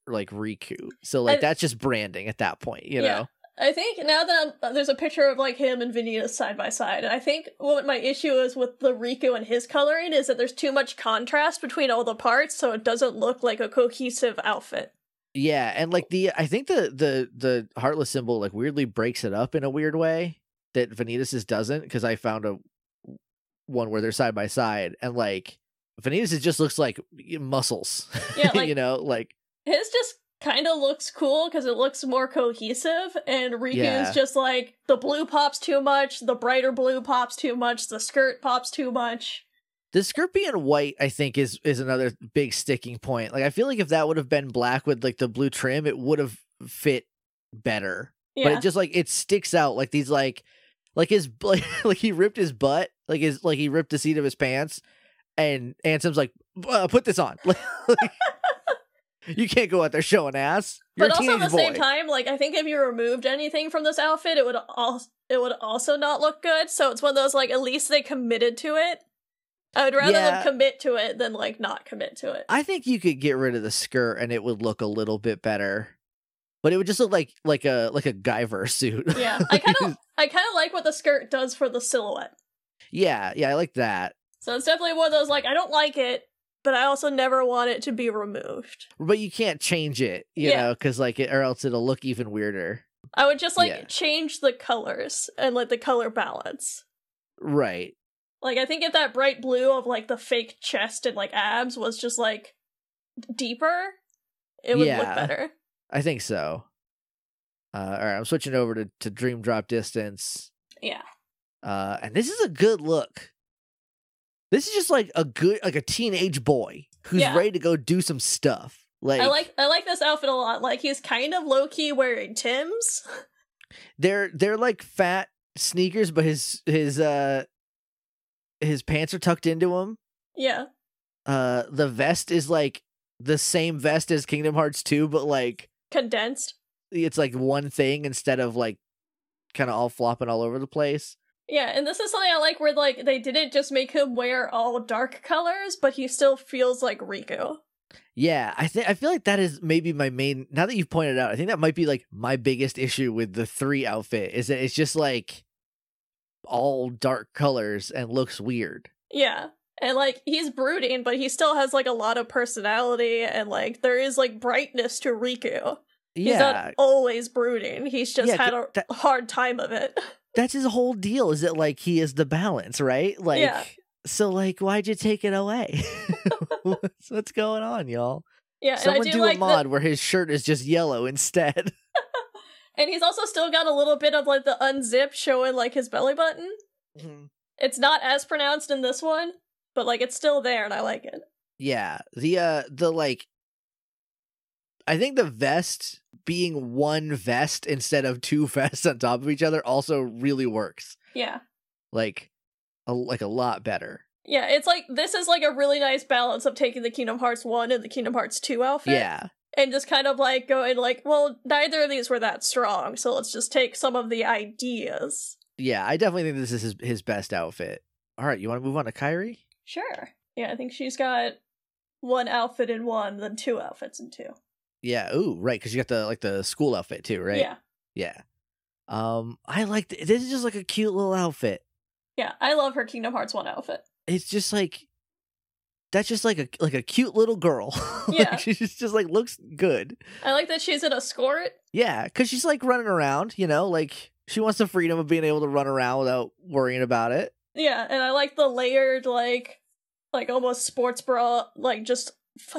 like Riku, so like I- that's just branding at that point, you Yeah. know. I think now that I'm, uh, there's a picture of like him and Vanitas side by side, and I think what my issue is with the Riku and his coloring is that there's too much contrast between all the parts, so it doesn't look like a cohesive outfit. Yeah, and like the I think the the the heartless symbol like weirdly breaks it up in a weird way that Vanitas's doesn't because I found a one where they're side by side and like Vanitas's just looks like muscles. Yeah, like- you know, like His just kind of looks cool because it looks more cohesive, and Riku's Yeah. just like the blue pops too much, the brighter blue pops too much, the skirt pops too much. the skirt being white. I think is is another big sticking point. Like I feel like if that would have been black with like the blue trim, it would have fit better. Yeah. but it just like it sticks out like these like like his like, like he ripped his butt like his like he ripped the seat of his pants and Ansem's like uh, put this on like, you can't go out there showing ass you're but also at the boy same time, like I think if you removed anything from this outfit, it would also it would also not look good. So it's one of those like at least they committed to it. I would rather Yeah. them commit to it than like not commit to it. I think you could get rid of the skirt and it would look a little bit better but it would just look like like a like a Guyver suit Yeah, I kind of I kind of like what the skirt does for the silhouette. yeah yeah I like that So it's definitely one of those like I don't like it, but I also never want it to be removed. but you can't change it you Yeah. know because like it, or else it'll look even weirder I would just like Yeah. change the colors and like the color balance. right Like I think if that bright blue of like the fake chest and like abs was just like deeper, it would look better. I think so. Uh, all right, I'm switching over to, to Dream Drop Distance. Yeah. Uh, and this is a good look. This is just like a good, like a teenage boy who's Yeah. ready to go do some stuff. Like, I like I like this outfit a lot. Like he's kind of low key wearing Tim's. they're they're like fat sneakers, but his his uh his pants are tucked into him. Yeah. Uh, the vest is like the same vest as Kingdom Hearts 2, but like Condensed. it's like one thing instead of like kind of all flopping all over the place. Yeah, and this is something I like where like they didn't just make him wear all dark colors, but he still feels like Riku. Yeah, I think I feel like that is maybe my main. Now that you've pointed out, I think that might be like my biggest issue with the three outfit is that it's just like all dark colors and looks weird. Yeah. And like he's brooding, but he still has like a lot of personality and like there is like brightness to Riku. He's yeah, not always brooding. He's just Yeah, had a that- hard time of it. that's his whole deal. Is that like he is the balance, right? Like, Yeah. so like, why'd you take it away? what's, what's going on, y'all? Yeah, Someone do do a like mod that where his shirt is just yellow instead. and he's also still got a little bit of like the unzip showing like his belly button. It's not as pronounced in this one, but like it's still there and I like it. Yeah, the uh the like I think the vest being one vest instead of two vests on top of each other also really works. Yeah. Like a, like a lot better. Yeah, it's like this is like a really nice balance of taking the Kingdom Hearts 1 and the Kingdom Hearts 2 outfit. Yeah. And just kind of like going like, well, neither of these were that strong, so let's just take some of the ideas. Yeah, I definitely think this is his, his best outfit. All right, you want to move on to Kairi? Sure. Yeah, I think she's got one outfit in one, then two outfits in two. Yeah. Ooh, right, because you got the like the school outfit too, right? Yeah. Yeah. Um, I like th- this is just like a cute little outfit. Yeah, I love her Kingdom Hearts 1 outfit. It's just like that's just like a like a cute little girl. Like, Yeah. she just just like looks good. I like that she's in a skirt. Yeah, because she's like running around, you know, like she wants the freedom of being able to run around without worrying about it. Yeah, and I like the layered, like, like almost sports bra, like just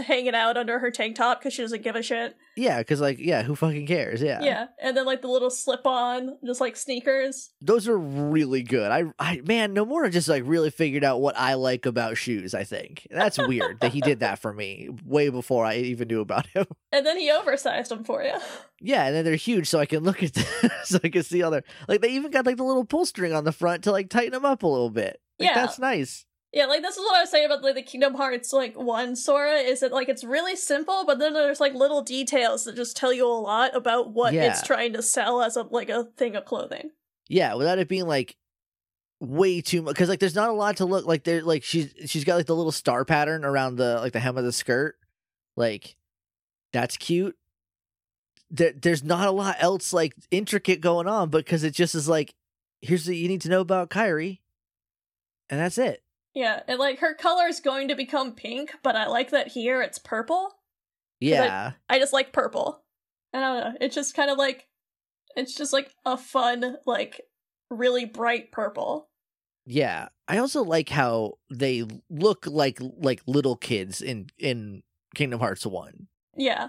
hanging out under her tank top because she doesn't give a shit. Yeah, because like, yeah, who fucking cares? Yeah, Yeah, and then like the little slip on, just like sneakers. those are really good. I, I, man, Nomura just like really figured out what I like about shoes. I think that's weird that he did that for me way before I even knew about him. And then he oversized them for you. Yeah, and then they're huge, so I can look at them, so I can see all their like. They even got like the little pull string on the front to like tighten them up a little bit. Like, Yeah. that's nice. Yeah, like this is what I was saying about like the Kingdom Hearts like one Sora is that like it's really simple, but then there's like little details that just tell you a lot about what Yeah. it's trying to sell as a like a thing of clothing. Yeah, without it being like way too much because like there's not a lot to look like there like she's she's got like the little star pattern around the like the hem of the skirt like that's cute there, there's not a lot else like intricate going on but because it just is like here's what you need to know about Kairi and that's it Yeah, and like her color is going to become pink, but I like that here it's purple. yeah I just like purple. I don't know. It's just kind of like it's just like a fun, like really bright purple. yeah i also like how they look like like little kids in in kingdom hearts 1 Yeah.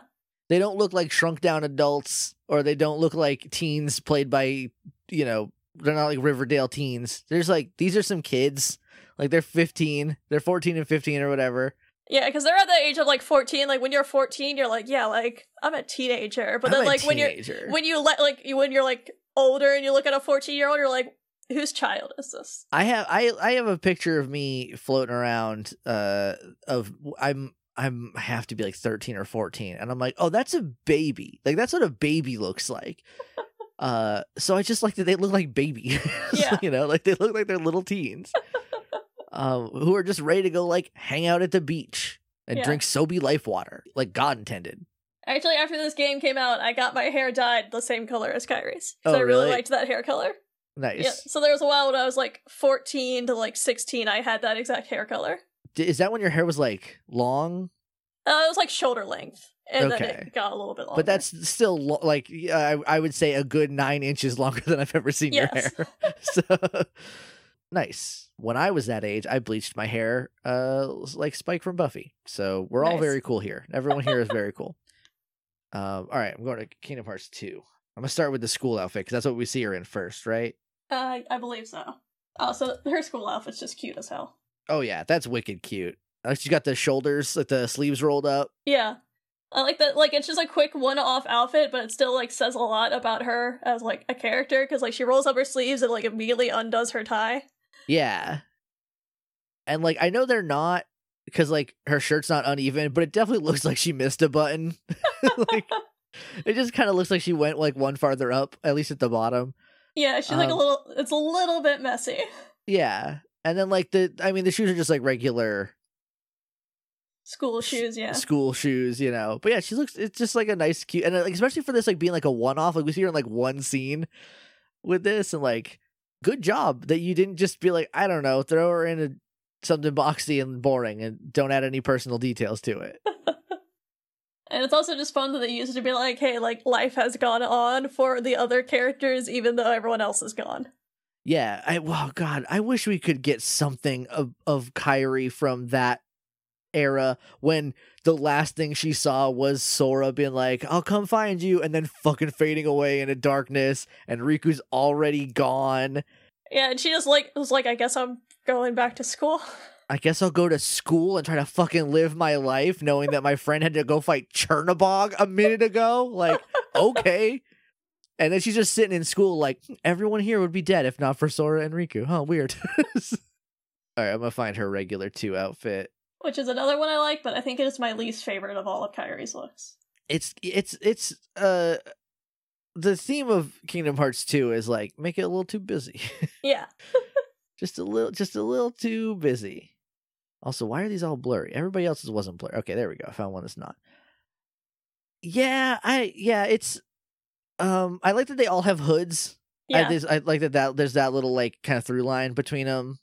they don't look like shrunk down adults or they don't look like teens played by you know they're not like riverdale teens there's like these are some kids like they're 15 they're 14 and 15 or whatever Yeah, because they're at the age of like 14. Like when you're 14, you're like, yeah, like I'm a teenager. But then I'm a like when you're when you let like you when you're like older and you look at a 14 year old, you're like, whose child is this? i have i i have a picture of me floating around uh of i'm i'm I have to be like 13 or 14 and i'm like oh that's a baby like that's what a baby looks like uh so i just like that they look like babies Yeah. you know like they look like they're little teens um who are just ready to go like hang out at the beach and Yeah. drink sobe life water like god intended Actually, after this game came out, I got my hair dyed the same color as Kairi's. Oh, I really really? liked that hair color. nice Yeah. So there was a while when I was like 14 to like 16, I had that exact hair color. D- is that when your hair was like long Uh, it was like shoulder length, and then it got a little bit longer. but that's still lo- like I, I would say a good nine inches longer than i've ever seen your hair so nice. When i was that age i bleached my hair uh like spike from buffy. So we're all very cool here. Everyone here is very cool. Um all right i'm going to kingdom hearts 2 i'm gonna start with the school outfit because that's what we see her in first right? Uh, I believe so. Oh, so her school outfit's just cute as hell. oh yeah that's wicked cute. Uh, she's got the shoulders like the sleeves rolled up. Yeah. I like that, like, it's just a quick one off outfit, but it still, like, says a lot about her as, like, a character, because, like, she rolls up her sleeves and, like, immediately undoes her tie. Yeah. And like I know they're not because like her shirt's not uneven, but it definitely looks like she missed a button. like it just kind of looks like she went like one farther up, at least at the bottom. Yeah, she's, like, a Um, little, it's a little bit messy. Yeah. And then like the I mean the shoes are just like regular School shoes, yeah. school shoes, you know. But yeah, she looks it's just like a nice cute and like especially for this like being like a one off, like we see her in like one scene with this and like good job that you didn't just be like, I don't know, throw her in a something boxy and boring and don't add any personal details to it. And it's also just fun that they use it to be like, hey, like, life has gone on for the other characters, even though everyone else is gone. Yeah, I wow god, I wish we could get something of of Kairi from that era when the last thing she saw was Sora being like, "I'll come find you," and then fucking fading away into darkness, and Riku's already gone. Yeah, and she just, like, was like, I guess I'm going back to school. I guess I'll go to school and try to fucking live my life, knowing that my friend had to go fight Chernobog a minute ago. Like, okay. And then she's just sitting in school, like everyone here would be dead if not for Sora and Riku. Huh, weird. All right, I'm gonna find her regular two outfit. Which is another one I like, but I think it is my least favorite of all of Kairi's looks. It's it's it's uh the theme of Kingdom Hearts 2 is like make it a little too busy. Yeah. just a little just a little too busy. Also, why are these all blurry? Everybody else's wasn't blurry. Okay, there we go. I found one that's not. Yeah, I yeah, it's um I like that they all have hoods. Yeah. I, I like that, that there's that little like kind of through line between them.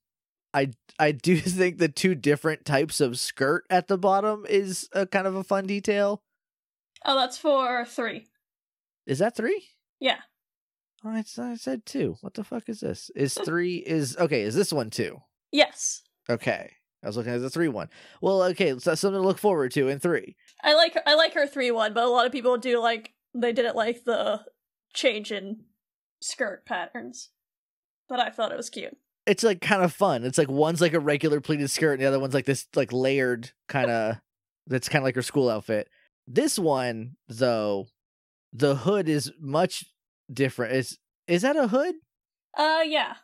I I do think the two different types of skirt at the bottom is a kind of a fun detail. oh, that's for three. Is that three? Yeah. Oh, I, I said two. What the fuck is this? Is three is okay? Is this one two? Yes. Okay, I was looking at the three one. Well, okay, so that's something to look forward to in three. I like her, I like her three one, but a lot of people do like they didn't like the change in skirt patterns. But I thought it was cute. It's like kind of fun. It's like one's like a regular pleated skirt, and the other one's like this like layered kind of. that's kind of like her school outfit. This one though, the hood is much different. Is is that a hood? Uh yeah.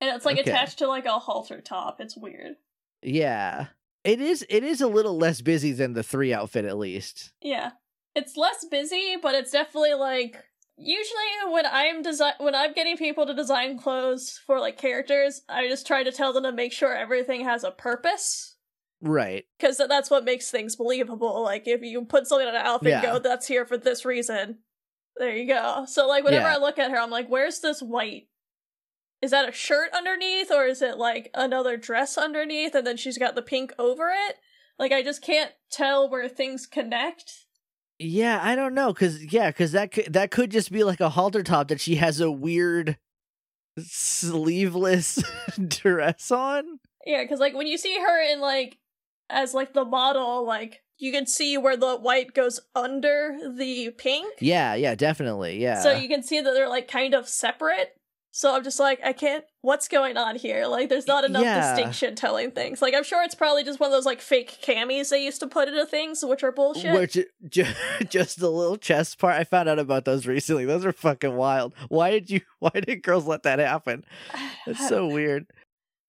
And it's like Okay. attached to like a halter top. It's weird. Yeah, it is. It is a little less busy than the three outfit, at least. Yeah. It's less busy, but it's definitely like usually when I'm design when I'm getting people to design clothes for like characters, I just try to tell them to make sure everything has a purpose. Right. Because that's what makes things believable. Like if you put something on an outfit and Yeah. go, that's here for this reason. There you go. So like whenever Yeah. I look at her, I'm like, where's this white? Is that a shirt underneath, or is it like another dress underneath, and then she's got the pink over it? Like I just can't tell where things connect. Yeah, I don't know, cause yeah, cause that could that could just be like a halter top that she has a weird sleeveless dress on. Yeah, because like when you see her in like as like the model, like you can see where the white goes under the pink. Yeah, yeah, definitely. Yeah. So you can see that they're like kind of separate. So I'm just like, I can't. What's going on here? Like, there's not enough Yeah. distinction telling things. Like, I'm sure it's probably just one of those like fake camis they used to put into things, which are bullshit. Which ju- just the little chest part. I found out about those recently. Those are fucking wild. Why did you? Why did girls let that happen? That's so weird.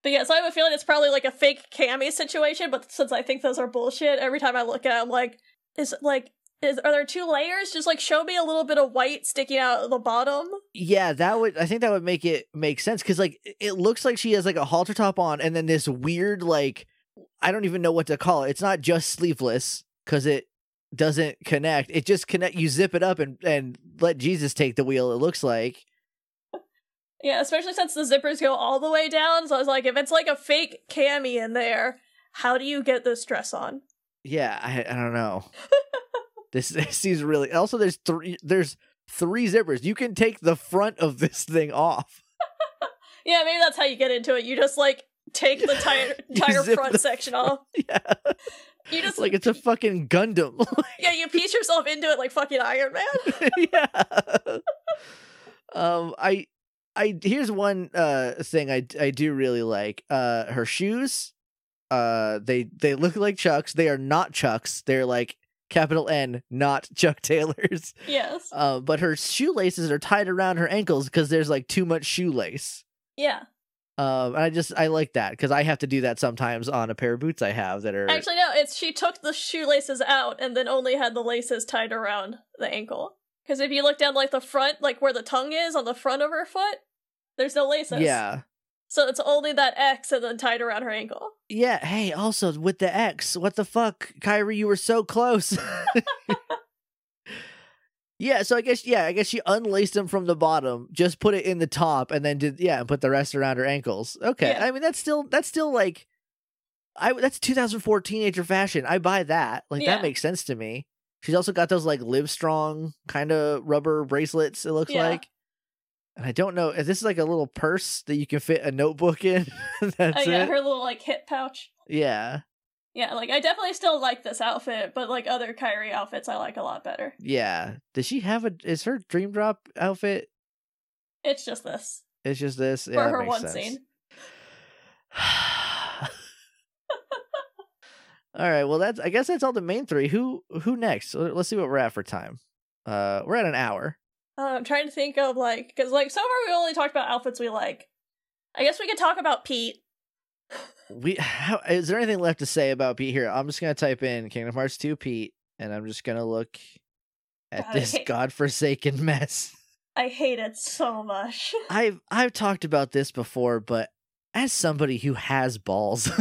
But yeah, so I have a feeling it's probably like a fake cami situation. But since I think those are bullshit, every time I look at, it, I'm like, is it like, is are there two layers? Just like show me a little bit of white sticking out at the bottom. Yeah, that would. I think that would make it make sense because like it looks like she has like a halter top on, and then this weird like I don't even know what to call it. It's not just sleeveless because it doesn't connect. It just connect. You zip it up and and let Jesus take the wheel. It looks like. Yeah, especially since the zippers go all the way down. So I was like, if it's like a fake cami in there, how do you get this dress on? Yeah, I I don't know. this this seems really. Also, there's three. There's three zippers. You can take the front of this thing off. Yeah, maybe that's how you get into it. You just like take the tire, entire front the section off. Yeah, You just like it's a fucking Gundam. yeah, you piece yourself into it like fucking Iron Man. yeah. Um, I, I here's one uh thing I I do really like. Uh, her shoes. Uh, they they look like Chucks. They are not Chucks. They're like capital N, not Chuck Taylors. yes. Uh, but her shoelaces are tied around her ankles because there's like too much shoelace. Yeah. Um, and I just I like that because I have to do that sometimes on a pair of boots I have that are Actually, no. It's she took the shoelaces out and then only had the laces tied around the ankle. Because if you look down like the front, like where the tongue is on the front of her foot, there's no laces. yeah. So it's only that X and then tied around her ankle. Yeah, hey, also with the X, what the fuck? Kairi, you were so close. yeah, so I guess yeah, I guess she unlaced them from the bottom, just put it in the top, and then did yeah, and put the rest around her ankles. Okay. Yeah. I mean that's still that's still like I that's 2004 teenager fashion. I buy that. Like Yeah. that makes sense to me. She's also got those like live strong kind of rubber bracelets, it looks Yeah. like. And I don't know if this is like a little purse that you can fit a notebook in. That's oh yeah, it. her little like hip pouch. yeah. Yeah, like I definitely still like this outfit, but like other Kairi outfits I like a lot better. Yeah. Does she have a? Is her dream drop outfit? It's just this. It's just this. For yeah, her one sense. scene. all right. Well, that's. I guess that's all the main three. Who? Who next? Let's see what we're at for time. Uh, we're at an hour. Uh, I'm trying to think of like because like so far we only talked about outfits we like. I guess we could talk about Pete. We. How, is there anything left to say about Pete here? I'm just gonna type in Kingdom Hearts 2 Pete, and I'm just gonna look at God, this godforsaken mess. I hate it so much. I've I've talked about this before, but as somebody who has balls,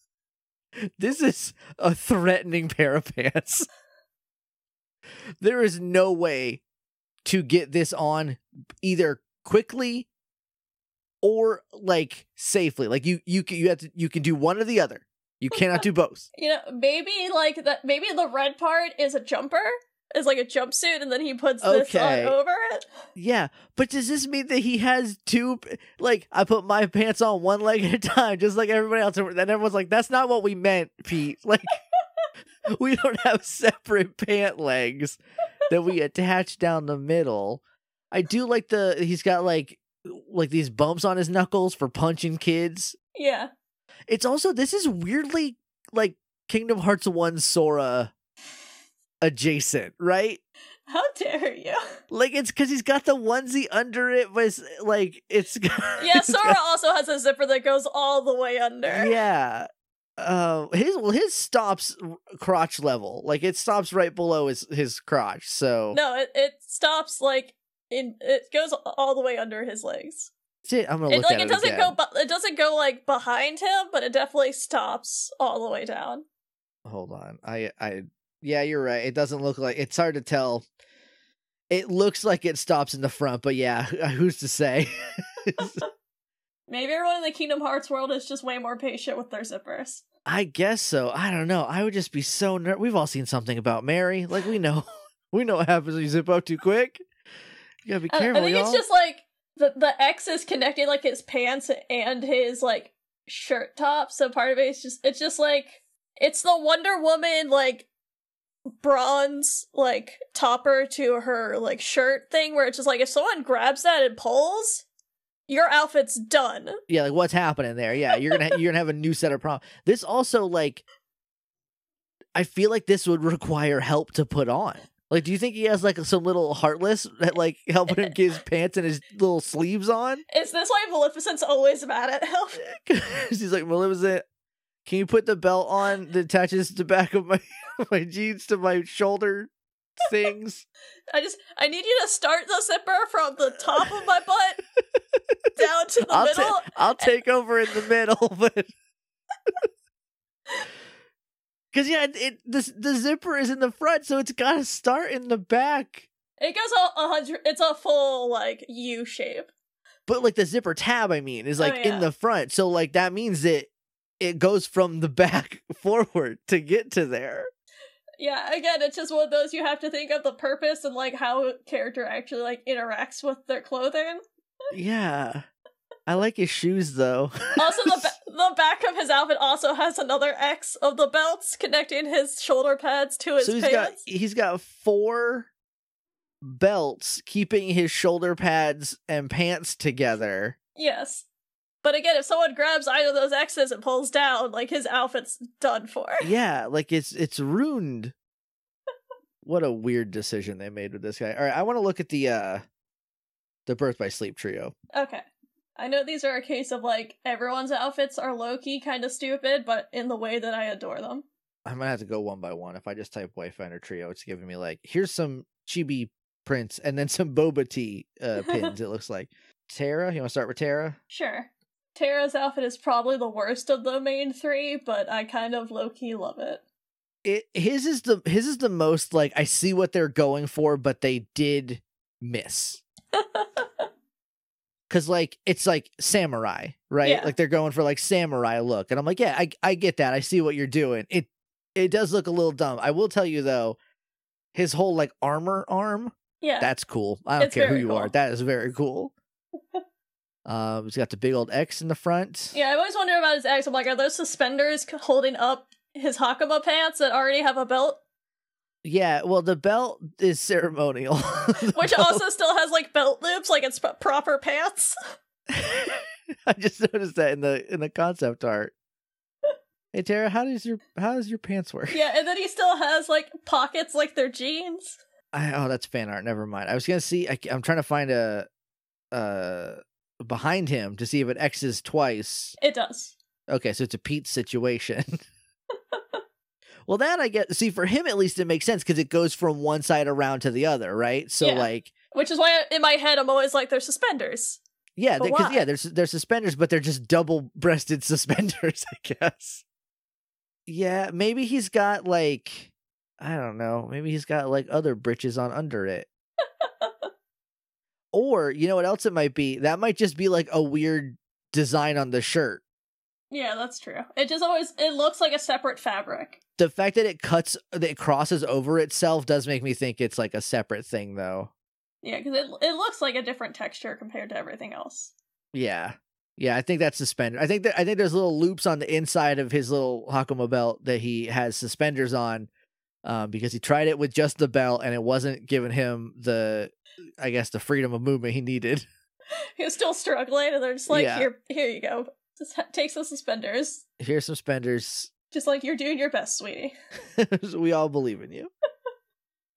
this is a threatening pair of pants. There is no way to get this on either quickly or like safely. Like you you can you have to you can do one or the other. You cannot do both. You know, maybe like that. Maybe the red part is a jumper, is like a jumpsuit, and then he puts this Okay. on over it. Yeah, but does this mean that he has two? Like, I put my pants on one leg at a time, just like everybody else, and everyone's like, "That's not what we meant, Pete." Like, we don't have separate pant legs that we attach down the middle. I do like the he's got like like these bumps on his knuckles for punching kids. Yeah. It's also this is weirdly like Kingdom Hearts one Sora adjacent, right? How dare you? Like it's because he's got the onesie under it, but it's like it's Yeah, it's Sora also has a zipper that goes all the way under. yeah. Uh, his well, his stops crotch level. Like it stops right below his his crotch. So No, it, it stops like in it goes all the way under his legs. Shit, I'm gonna It look like at it doesn't again. go it doesn't go like behind him, but it definitely stops all the way down. Hold on. I I yeah, you're right. It doesn't look like it's hard to tell. It looks like it stops in the front, but yeah, who's to say? Maybe everyone in the Kingdom Hearts world is just way more patient with their zippers. I guess so. I don't know. I would just be so ner- We've all seen something about Mary. Like we know, we know what happens when you zip up too quick. You gotta be I, I think y'all. it's just like the the X is connecting like his pants and his like shirt top. So part of it is just it's just like it's the Wonder Woman like bronze like topper to her like shirt thing where it's just like if someone grabs that and pulls, your outfit's done. yeah, like what's happening there? Yeah, you're gonna you're gonna have a new set of problems. This also like, I feel like this would require help to put on. Like, do you think he has like some little heartless that like helping him get his pants and his little sleeves on? Is this why Maleficent's always mad at him? She's like, Maleficent, can you put the belt on that attaches the back of my my jeans to my shoulder things? I just I need you to start the zipper from the top of my butt down to the I'll, middle. ta- I'll take over in the middle, but because yeah, it the the zipper is in the front, so it's got to start in the back. It goes a, hundred. It's a full like U shape. But like the zipper tab, I mean, is oh, like Oh, yeah. in the front, so like that means that it goes from the back forward to get to there. Yeah, again, it's just one of those you have to think of the purpose and like how a character actually like interacts with their clothing. Yeah, I like his shoes though. Also, the ba- the back of his outfit also has another X of the belts connecting his shoulder pads to his so he's pants. got he's got four belts keeping his shoulder pads and pants together. Yes, but again, if someone grabs either of those X's and pulls down, like his outfit's done for. Yeah, like it's it's ruined. what a weird decision they made with this guy. All right, I want to look at the uh the Birth by Sleep trio. Okay. I know these are a case of like everyone's outfits are low key kind of stupid, but in the way that I adore them. I'm gonna have to go one by one. If I just type Wayfinder trio, it's giving me like here's some chibi prints and then some boba tea uh, pins. it looks like Terra. You want to start with Terra? Sure. Terra's outfit is probably the worst of the main three, but I kind of low key love it. It his is the his is the most like I see what they're going for, but they did miss. Cause like it's like samurai, right? Yeah. Like they're going for like samurai look, and I'm like, yeah, I I get that. I see what you're doing. It it does look a little dumb. I will tell you though, his whole like armor arm, yeah. that's cool. I don't It's care who you are. That is very cool. um, he's got the big old X in the front. yeah, I always wonder about his X. I'm like, are those suspenders holding up his Hakama pants that already have a belt? Yeah, well, the belt is ceremonial. Which belt- also still has like belt loops, like it's proper pants. I just noticed that in the in the concept art. Hey Terra, how does your how does your pants work? Yeah, and then he still has like pockets like their jeans. I, oh, that's fan art. Never mind. I was gonna see. I, am trying to find a uh behind him to see if it X's twice. It does. Okay, so it's a Pete situation. well, that I get. See, for him at least, it makes sense because it goes from one side around to the other, right? So Yeah. like, Which is why in my head I'm always like, they're suspenders. Yeah, because yeah, there's they're suspenders, but they're just double-breasted suspenders, I guess. Yeah, maybe he's got like I don't know, maybe he's got like other britches on under it. Or you know what else it might be? That might just be like a weird design on the shirt. Yeah, that's true. It just always it looks like a separate fabric. The fact that it cuts that it crosses over itself does make me think it's like a separate thing though. Yeah, because it it looks like a different texture compared to everything else. Yeah. Yeah, I think that's suspended. I think that I think there's little loops on the inside of his little Hakama belt that he has suspenders on, um, because he tried it with just the belt and it wasn't giving him the, I guess, the freedom of movement he needed. He was still struggling, and they're just like, Yeah. "Here, here you go. Just take some suspenders. Here's some suspenders. Just like you're doing your best, sweetie." we all believe in you.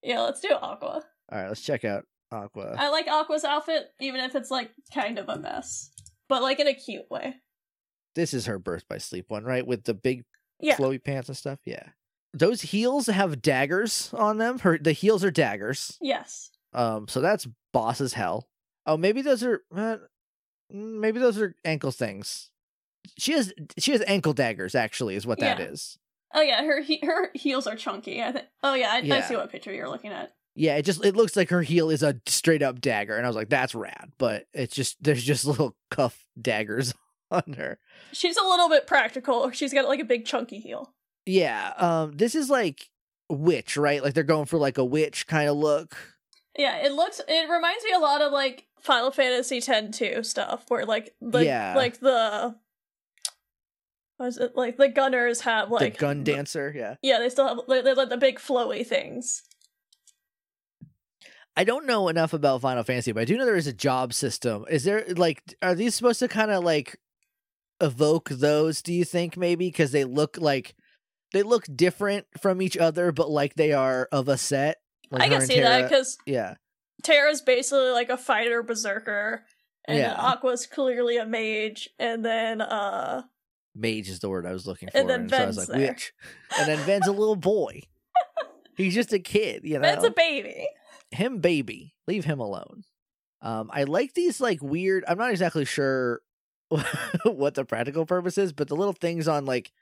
Yeah, let's do Aqua. All right, let's check out Aqua. I like Aqua's outfit, even if it's like kind of a mess, but like in a cute way. This is her birth by sleep one, right? With the big Yeah, flowy pants and stuff. Yeah. Those heels have daggers on them. Her the heels are daggers. yes, Um, so that's boss as hell. Oh, maybe those are uh, maybe those are ankle things. She has she has ankle daggers. Actually, is what that Yeah. is. Oh yeah, her he- her heels are chunky. I think. Oh yeah, I, I see what picture you're looking at. Yeah, it just it looks like her heel is a straight up dagger, and I was like, that's rad. But it's just there's just little cuff daggers on her. She's a little bit practical. She's got like a big chunky heel. Yeah. Um. This is like witch, right? Like they're going for like a witch kind of look. Yeah, it looks. It reminds me a lot of like Final Fantasy X two stuff, where like the Yeah. like the what is it like the gunners have like the gun dancer. Yeah. Yeah, they still have they, they like the big flowy things. I don't know enough about Final Fantasy, but I do know there is a job system. Is there like are these supposed to kind of like evoke those, do you think maybe because they look like they look different from each other but like they are of a set? Like I can and see that because Yeah. Terra's basically like a fighter berserker, and Yeah. Aqua's clearly a mage, and then uh Mage is the word I was looking for. And then so I was like, there. witch. And then Ven's a little boy. He's just a kid, you know. that's a baby. him baby leave him alone um i like these like weird i'm not exactly sure what the practical purpose is but the little things on like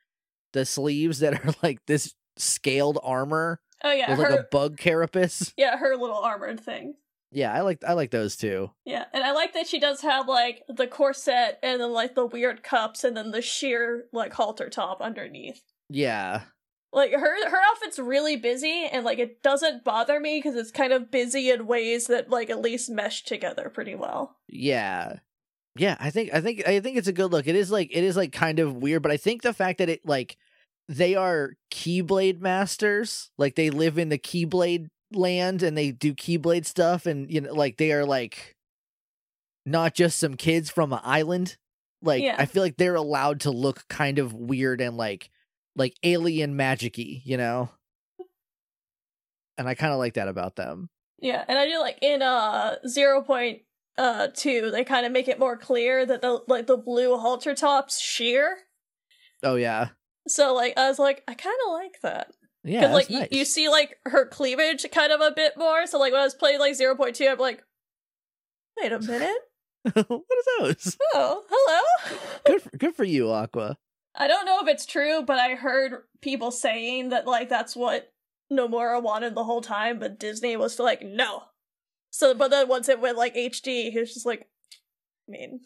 the sleeves that are like this scaled armor Oh yeah, with her like a bug carapace yeah her little armored thing. yeah i like i like those too Yeah, and I like that she does have like the corset and then like the weird cups and then the sheer like halter top underneath. yeah Like her her outfit's really busy and like it doesn't bother me because it's kind of busy in ways that like at least mesh together pretty well. yeah yeah i think i think i think it's a good look. It is like it is like kind of weird but i think the fact that it like they are keyblade masters like they live in the keyblade land and they do keyblade stuff and you know like they are like not just some kids from an island like Yeah. i feel like they're allowed to look kind of weird and like like alien magicy you know? And i kind of like that about them. Yeah, and I do like in uh zero point uh two they kind of make it more clear that the like the blue halter tops sheer. oh yeah So like I was like I kind of like that. yeah Because like that's y- you see like her cleavage kind of a bit more. So like when I was playing like 0.2, I'm like, wait a minute. what are those Oh, hello. good for, good for you aqua I don't know if it's true, but I heard people saying that like that's what Nomura wanted the whole time, but Disney was like, no. So but then once it went like HD, he was just like, I mean,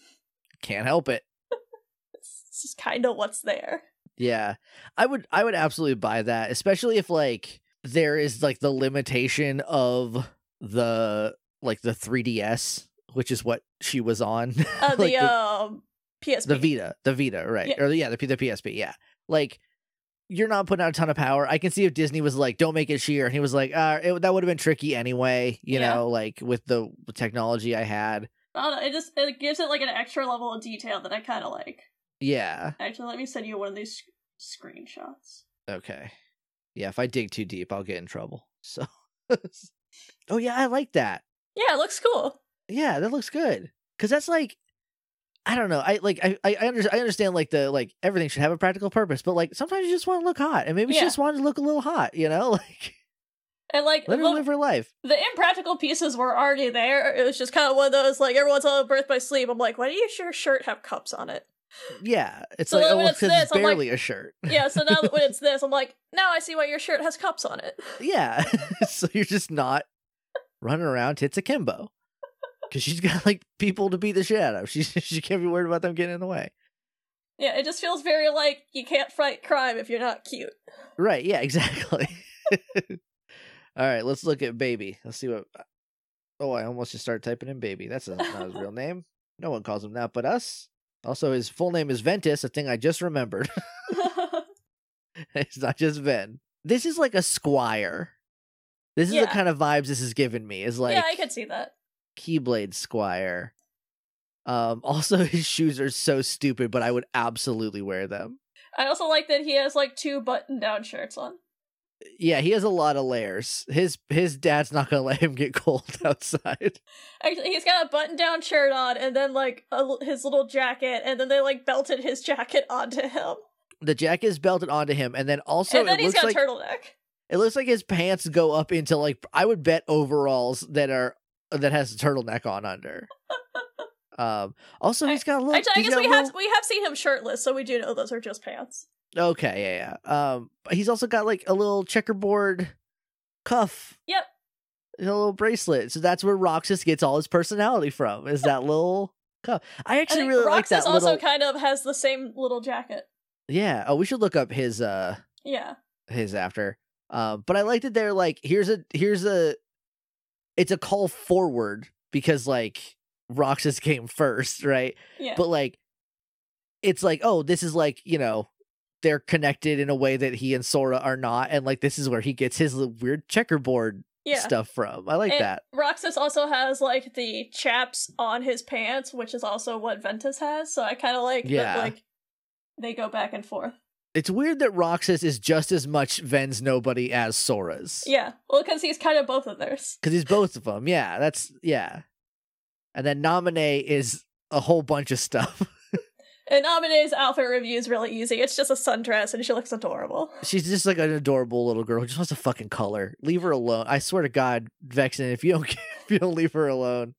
can't help it it's just kind of what's there. Yeah. I would I would absolutely buy that, especially if like there is like the limitation of the like the 3DS, which is what she was on. Uh, Like the, the, um PSP. the Vita, the Vita, right. Yeah. Or yeah, the the PSP, yeah. Like you're not putting out a ton of power. I can see if Disney was like, "Don't make it sheer," and he was like, "Uh, it, that would have been tricky anyway." You Yeah. know, like with the technology I had. I don't know, it just it gives it like an extra level of detail that I kind of like. Yeah. Actually, let me send you one of these sc- screenshots. Okay. Yeah. If I dig too deep, I'll get in trouble. So. oh yeah, I like that. Yeah, it looks cool. Yeah, that looks good. Cause that's like I don't know. I like I I, I, under, I understand like the like everything should have a practical purpose, but like sometimes you just want to look hot, and maybe she just wanted to look a little hot, you know? Like And like Let her the, live her life. the impractical pieces were already there. It was just kind of one of those like everyone's on birth by sleep. I'm like, why do you your shirt have cups on it? Yeah, it's So like oh, when well, it's this, it's I'm like- a shirt. Yeah, so now that when it's this, I'm like, now I see why your shirt has cups on it. Yeah, so you're just not running around tits akimbo because she's got like people to beat the shit out of. She she can't be worried about them getting in the way. Yeah, it just feels very like you can't fight crime if you're not cute. Right? Yeah, exactly. All right, let's look at baby. Let's see what. Oh, I almost just started typing in baby. That's not his real name. No one calls him that, but us. Also, his full name is Ventus, a thing I just remembered. it's not just Ven. This is like a squire. This is the kind of vibes this is giving me. Is like yeah, I could see that. Keyblade Squire. Um, also his shoes are so stupid, but I would absolutely wear them. I also like that he has like two button down shirts on. Yeah, he has a lot of layers. His his dad's not gonna let him get cold outside. Actually, he's got a button down shirt on and then like a, his little jacket, and then they like belted his jacket onto him. The jacket is belted onto him, and then also and then he's got like a turtleneck. it looks like his pants go up into like I would bet overalls that are that has a turtleneck on under. um. Also, he's got a little. Actually, I guess we have little- we have seen him shirtless, so we do know those are just pants. Okay, yeah, yeah. Um, but he's also got like a little checkerboard cuff. Yep. A little bracelet. So that's where Roxas gets all his personality from. Is that little cuff? I I actually think really like Roxas that also kind of has the same little jacket. Yeah. Oh, we should look up his uh Yeah. his after. Um, but I like that they're like, here's a here's a, it's a call forward because like Roxas came first, right? Yeah. But like, it's like, oh, this is like you know, they're connected in a way that he and Sora are not, and like this is where he gets his weird checkerboard yeah. stuff from. I like And that. Roxas also has like the chaps on his pants, which is also what Ventus has. So I kind of like Yeah. that. Like they go back and forth. It's weird that Roxas is just as much Ven's nobody as Sora's. Yeah. Well, because he's kind of both of theirs. because he's both of them. Yeah, that's yeah. And then Naminé is a whole bunch of stuff. And Amine's outfit review is really easy. It's just a sundress, and she looks adorable. She's just like an adorable little girl who just wants to fucking color. Leave her alone. I swear to God, Vexen, if you don't if you don't leave her alone.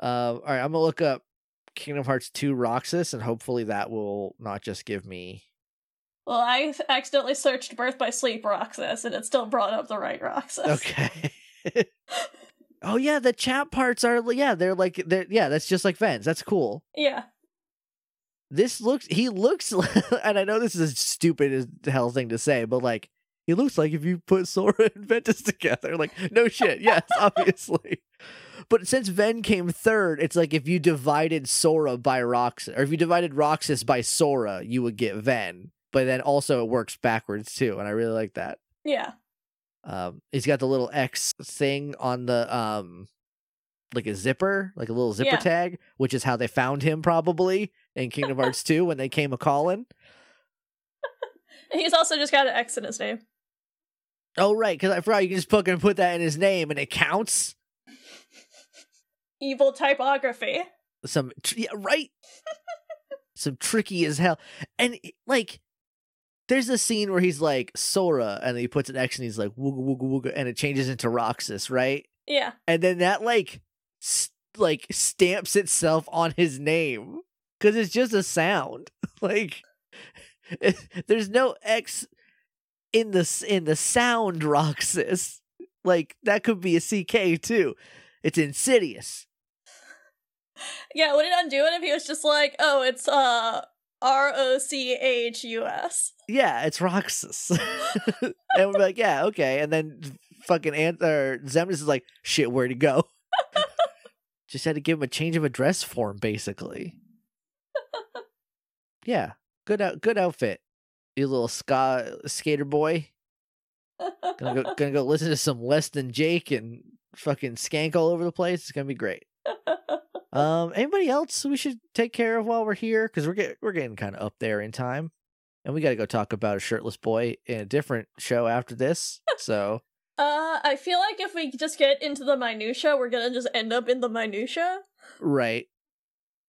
Um, all right, I'm gonna look up Kingdom Hearts 2 Roxas, and hopefully that will not just give me. Well, I accidentally searched "Birth by Sleep" Roxas, and it still brought up the right Roxas. Okay. oh yeah, the chat parts are yeah they're like they're yeah that's just like Vens. That's cool. Yeah. this looks he looks and i know this is a stupid as hell thing to say but like he looks like if you put sora and ventus together like no shit yes obviously but since ven came third it's like if you divided sora by roxas or if you divided roxas by sora you would get ven but then also it works backwards too and i really like that Yeah. um he's got the little x thing on the um like a zipper like a little zipper Yeah. tag which is how they found him probably in kingdom hearts 2 when they came a calling he's also just got an X in his name. Oh right because i forgot you can just fucking put that in his name and it counts? Evil typography. some yeah, right. Some tricky as hell. And like there's a scene where he's like sora and he puts an x and he's like wooga wooga wooga and it changes into roxas right? Yeah. and then that like st- like stamps itself on his name because it's just a sound. Like there's no x in the in the sound roxas. Like that could be a ck too. It's insidious. Yeah, would it undo it if he was just like, oh, it's uh R O C H U S? yeah it's roxas. And we're like yeah okay. And then fucking Ant- or Xemnas is like shit where'd he go? Just had to give him a change of address form basically. Yeah good out good outfit you little ska skater boy. Gonna go gonna go listen to some less than jake and fucking skank all over the place. It's gonna be great. Um anybody else we should take care of while we're here? Because we're getting we're getting kind of up there in time. And we got to go talk about a shirtless boy in a different show after this so. Uh, I feel like if we just get into the minutia, we're gonna just end up in the minutia. right.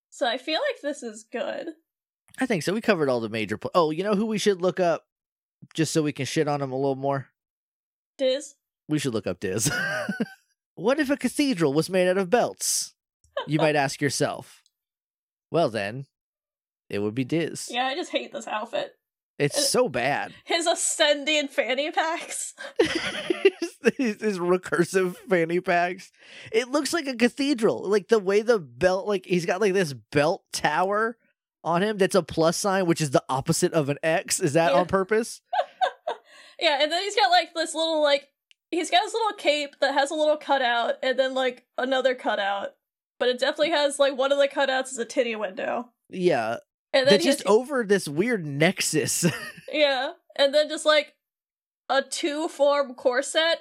So I feel like this is good. I think so we covered all the major pl- oh you know who we should look up just so we can shit on him a little more Diz. We should look up Diz. what if a cathedral was made out of belts? You might ask yourself. Well, then, it would be Diz. Yeah, I just hate this outfit. It's Uh, so bad. His ascending fanny packs. his, his recursive fanny packs. It looks like a cathedral. Like the way the belt, like he's got like this belt tower on him that's a plus sign, which is the opposite of an X. Is that Yeah. on purpose? Yeah, and then he's got like this little like he's got his little cape that has a little cutout and then like another cutout. But it definitely has like one of the cutouts is a titty window. Yeah. And then just over this weird nexus. Yeah. And then just like a two form corset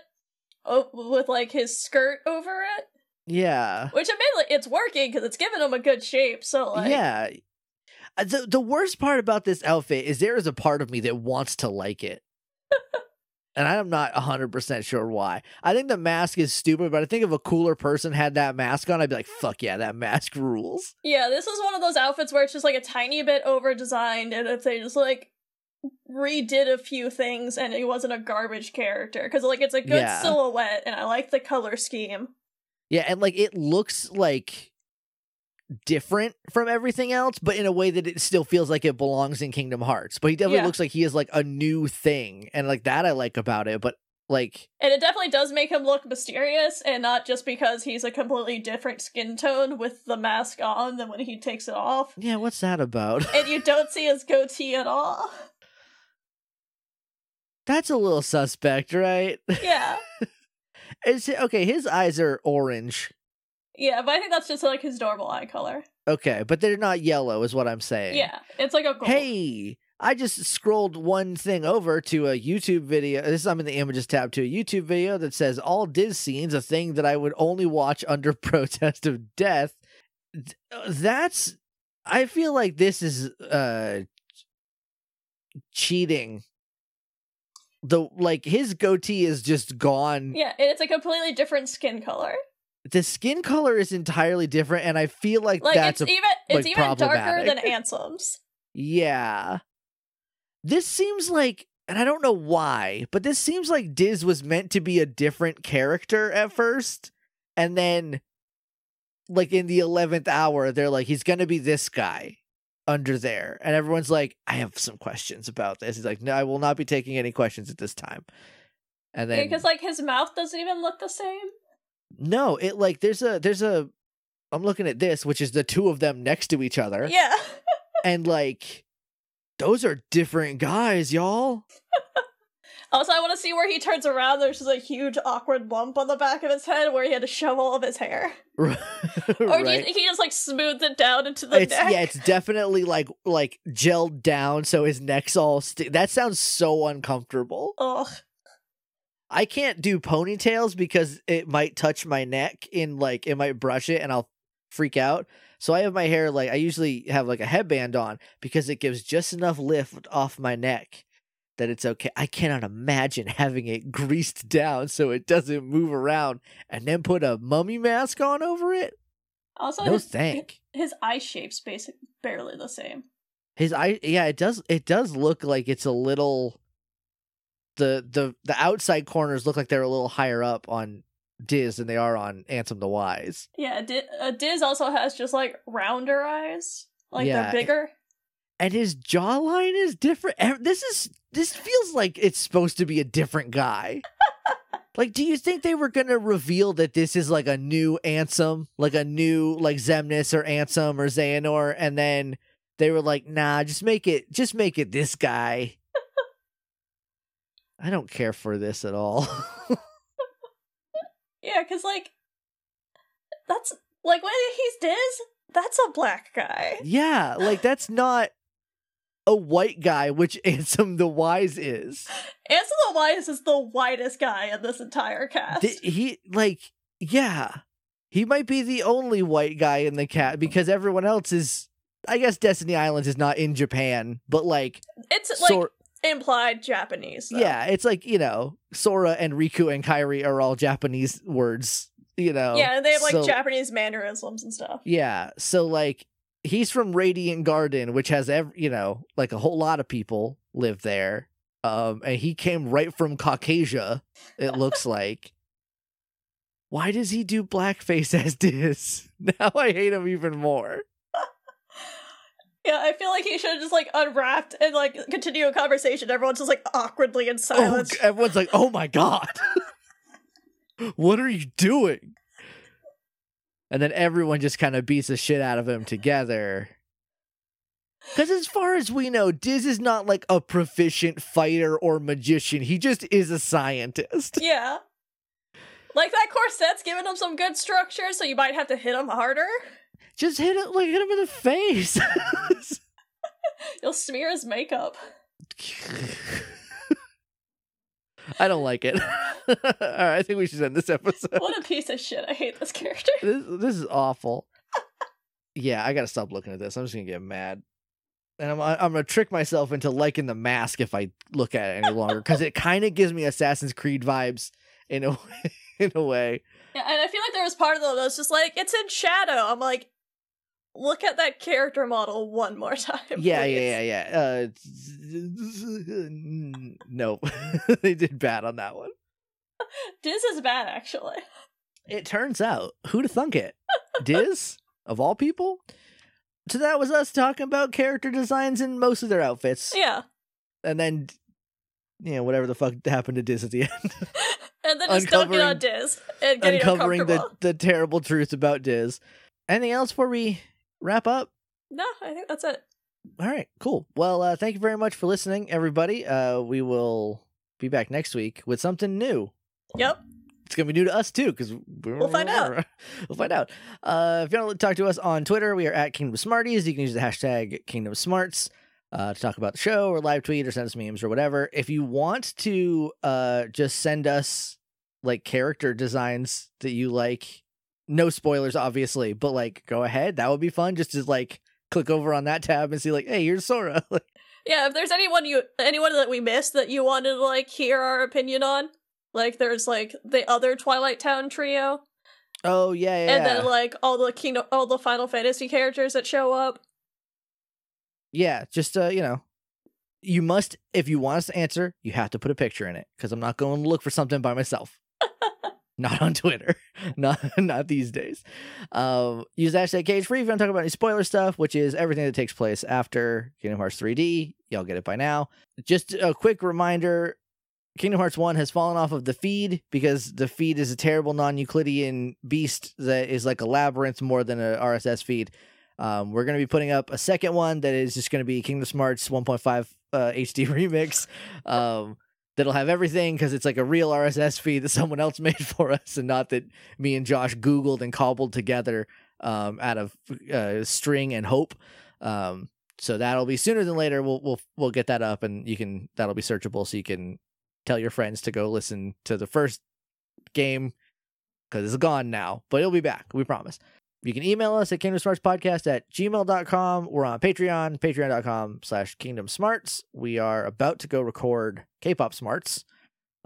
with like his skirt over it. yeah. Which admittedly it's working because it's giving him a good shape. So like yeah. Uh, The the worst part about this outfit is there is a part of me that wants to like it. and I'm not 100% sure why. I think the mask is stupid, but I think if a cooler person had that mask on, I'd be like, fuck yeah, that mask rules. Yeah, this is one of those outfits where it's just like a tiny bit over designed, and if they just like redid a few things and it wasn't a garbage character, because like it's a good Yeah. silhouette, and I like the color scheme. Yeah, and like it looks like different from everything else, but in a way that it still feels like it belongs in Kingdom Hearts. But he definitely Yeah. looks like he is like a new thing, and like that I like about it. But like, And it definitely does make him look mysterious, and not just because he's a completely different skin tone with the mask on than when he takes it off. yeah, what's that about? And you don't see his goatee at all. That's a little suspect, right? Yeah. Is it, okay, his eyes are orange. Yeah, but I think that's just like his normal eye color. Okay, but they're not yellow, is what I'm saying. Yeah, it's like a gold. Hey, I just scrolled one thing over to a YouTube video. This is I'm in the images tab to a YouTube video that says all Diz scenes, a thing that I would only watch under protest of death. Uh, That's I feel like this is uh cheating. The like his goatee is just gone. Yeah, and it's a completely different skin color. The skin color is entirely different, and I feel like, Like that's it's a even it's like, even darker than. Ansem's. Yeah. This seems like, and I don't know why, but this seems like Diz was meant to be a different character at first. And then, like, in the 11th hour, they're like, he's going to be this guy under there. And everyone's like, I have some questions about this. He's like, no, I will not be taking any questions at this time. And then, Because like his mouth doesn't even look the same. No, it like, there's a, there's a, I'm looking at this, which is the two of them next to each other. Yeah. And like, those are different guys, y'all. Also, I want to see where he turns around. There's just a huge awkward lump on the back of his head where he had to shove all of his hair. right. Or do you think he just like smoothed it down into the it's neck? yeah, it's definitely like like gelled down so his neck's all sti- that sounds so uncomfortable. Ugh. I can't do ponytails because it might touch my neck in like it might brush it and I'll freak out. So I have my hair like I usually have like a headband on because it gives just enough lift off my neck that it's okay. I cannot imagine having it greased down so it doesn't move around and then put a mummy mask on over it. Also, No his, thank. his eye shape's basic barely the same. His eye, yeah, it does. It does look like it's a little. The the the outside corners look like they're a little higher up on Diz than they are on Ansem the Wise. Yeah, uh, Diz also has just like rounder eyes. Like Yeah, they're bigger. And his jawline is different. This is this feels like it's supposed to be a different guy. like, do you think they were gonna reveal that this is like a new Ansem, like a new like Xemnas or Ansem or Xehanort, and then they were like, nah, just make it, just make it this guy. I don't care for this at all. Yeah, because like that's like when he's Diz, that's a black guy. yeah, like that's not a white guy, which Ansem the Wise is. Ansem the Wise is the whitest guy in this entire cast. Th- he like yeah he might be the only white guy in the cat because everyone else is i guess destiny islands is not in japan but like it's like Sor- implied Japanese. Yeah it's like you know sora and riku and kairi are all japanese words you know Yeah, they have like So- Japanese mannerisms and stuff. yeah so like he's from radiant garden which has every you know like a whole lot of people live there Um, and he came right from Caucasia, it looks like. Why does he do blackface as Diz? Now I hate him even more. Yeah, I feel like he should have just like unwrapped and like continue a conversation. Everyone's just like awkwardly in Oh, silence. everyone's like, "Oh my god, what are you doing?" And then everyone just kind of beats the shit out of him together. Because as far as we know, Diz is not like a proficient fighter or magician. He just is a scientist. Yeah. Like that corset's giving him some good structure, so you might have to hit him harder. Just hit it like hit him in the face. You'll smear his makeup. I don't like it. All right, I think we should end this episode. What a piece of shit. I hate this character. This this is awful. Yeah, I gotta stop looking at this. I'm just gonna get mad, and I'm I'm gonna trick myself into liking the mask if I look at it any longer because it kind of gives me Assassin's Creed vibes in a way, in a way. Yeah, and I feel like there was part of that was just like, it's in shadow. I'm like, look at that character model one more time. Yeah, please. yeah, yeah, yeah. Uh, no, they did bad on that one. Diz is bad, actually. It turns out, who'd have thunk it? Diz, of all people? So that was us talking about character designs in most of their outfits. Yeah. And then, you know, whatever the fuck happened to Diz at the end. And then just dunking on Diz and getting Uncovering the, the terrible truth about Diz. Anything else before we wrap up? No, I think that's it. All right, cool. Well, uh, thank you very much for listening, everybody. Uh, we will be back next week with something new. Yep. It's gonna be new to us too, because We'll find out. we'll find out. Uh, if you want to talk to us on Twitter, we are at Kingdom Smarties. You can use the hashtag Kingdom Smarts uh, to talk about the show or live tweet or send us memes or whatever. If you want to uh, just send us like character designs that you like, no spoilers, obviously, but like go ahead. That would be fun. Just to like click over on that tab and see like, hey, here's Sora. Yeah, if there's anyone you anyone that we missed that you wanted to like hear our opinion on, like there's like the other Twilight Town trio, oh yeah, yeah, and then like all the Kingdom, all the Final Fantasy characters that show up. yeah. Just uh, you know. You must, if you want us to answer, you have to put a picture in it because I'm not going to look for something by myself. not on Twitter, not not these days. Um, use hashtag cage free if you want to talk about any spoiler stuff, which is everything that takes place after Kingdom Hearts 3D. Y'all get it by now. Just a quick reminder: Kingdom Hearts 1 has fallen off of the feed because the feed is a terrible non-Euclidean beast that is like a labyrinth more than a RSS feed. Um, we're going to be putting up a second one that is just going to be Kingdom Smarts 1.5 uh, HD remix. Um, that'll have everything because it's like a real RSS feed that someone else made for us, and not that me and Josh Googled and cobbled together um, out of uh, string and hope. Um, so that'll be sooner than later. We'll we'll we'll get that up, and you can that'll be searchable, so you can tell your friends to go listen to the first game because it's gone now, but it'll be back. We promise. You can email us at kingdomsmartspodcast at gmail.com. We're on Patreon, patreon.com slash Kingdom kingdomsmarts. We are about to go record K-pop smarts.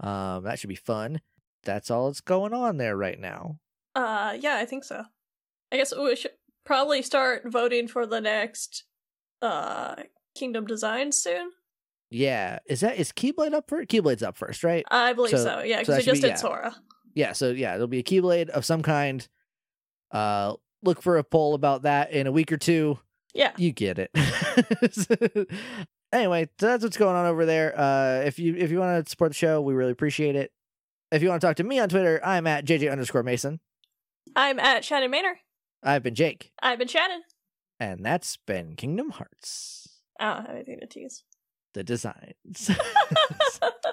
Um, that should be fun. That's all that's going on there right now. Uh, yeah, I think so. I guess we should probably start voting for the next uh Kingdom design soon. Yeah. Is that is Keyblade up first? Keyblade's up first, right? I believe So- so. Yeah, because that we just be- did yeah. Sora. Yeah, so yeah, there'll be a Keyblade of some kind. Uh look for a poll about that in a week or two. Yeah. You get it. anyway, so that's what's going on over there. Uh if you if you want to support the show, we really appreciate it. If you want to talk to me on Twitter, I'm at JJ underscore Mason. I'm at Shannon Manor. I've been Jake, I've been Shannon. and that's been Kingdom Hearts. I don't have anything to tease. The designs.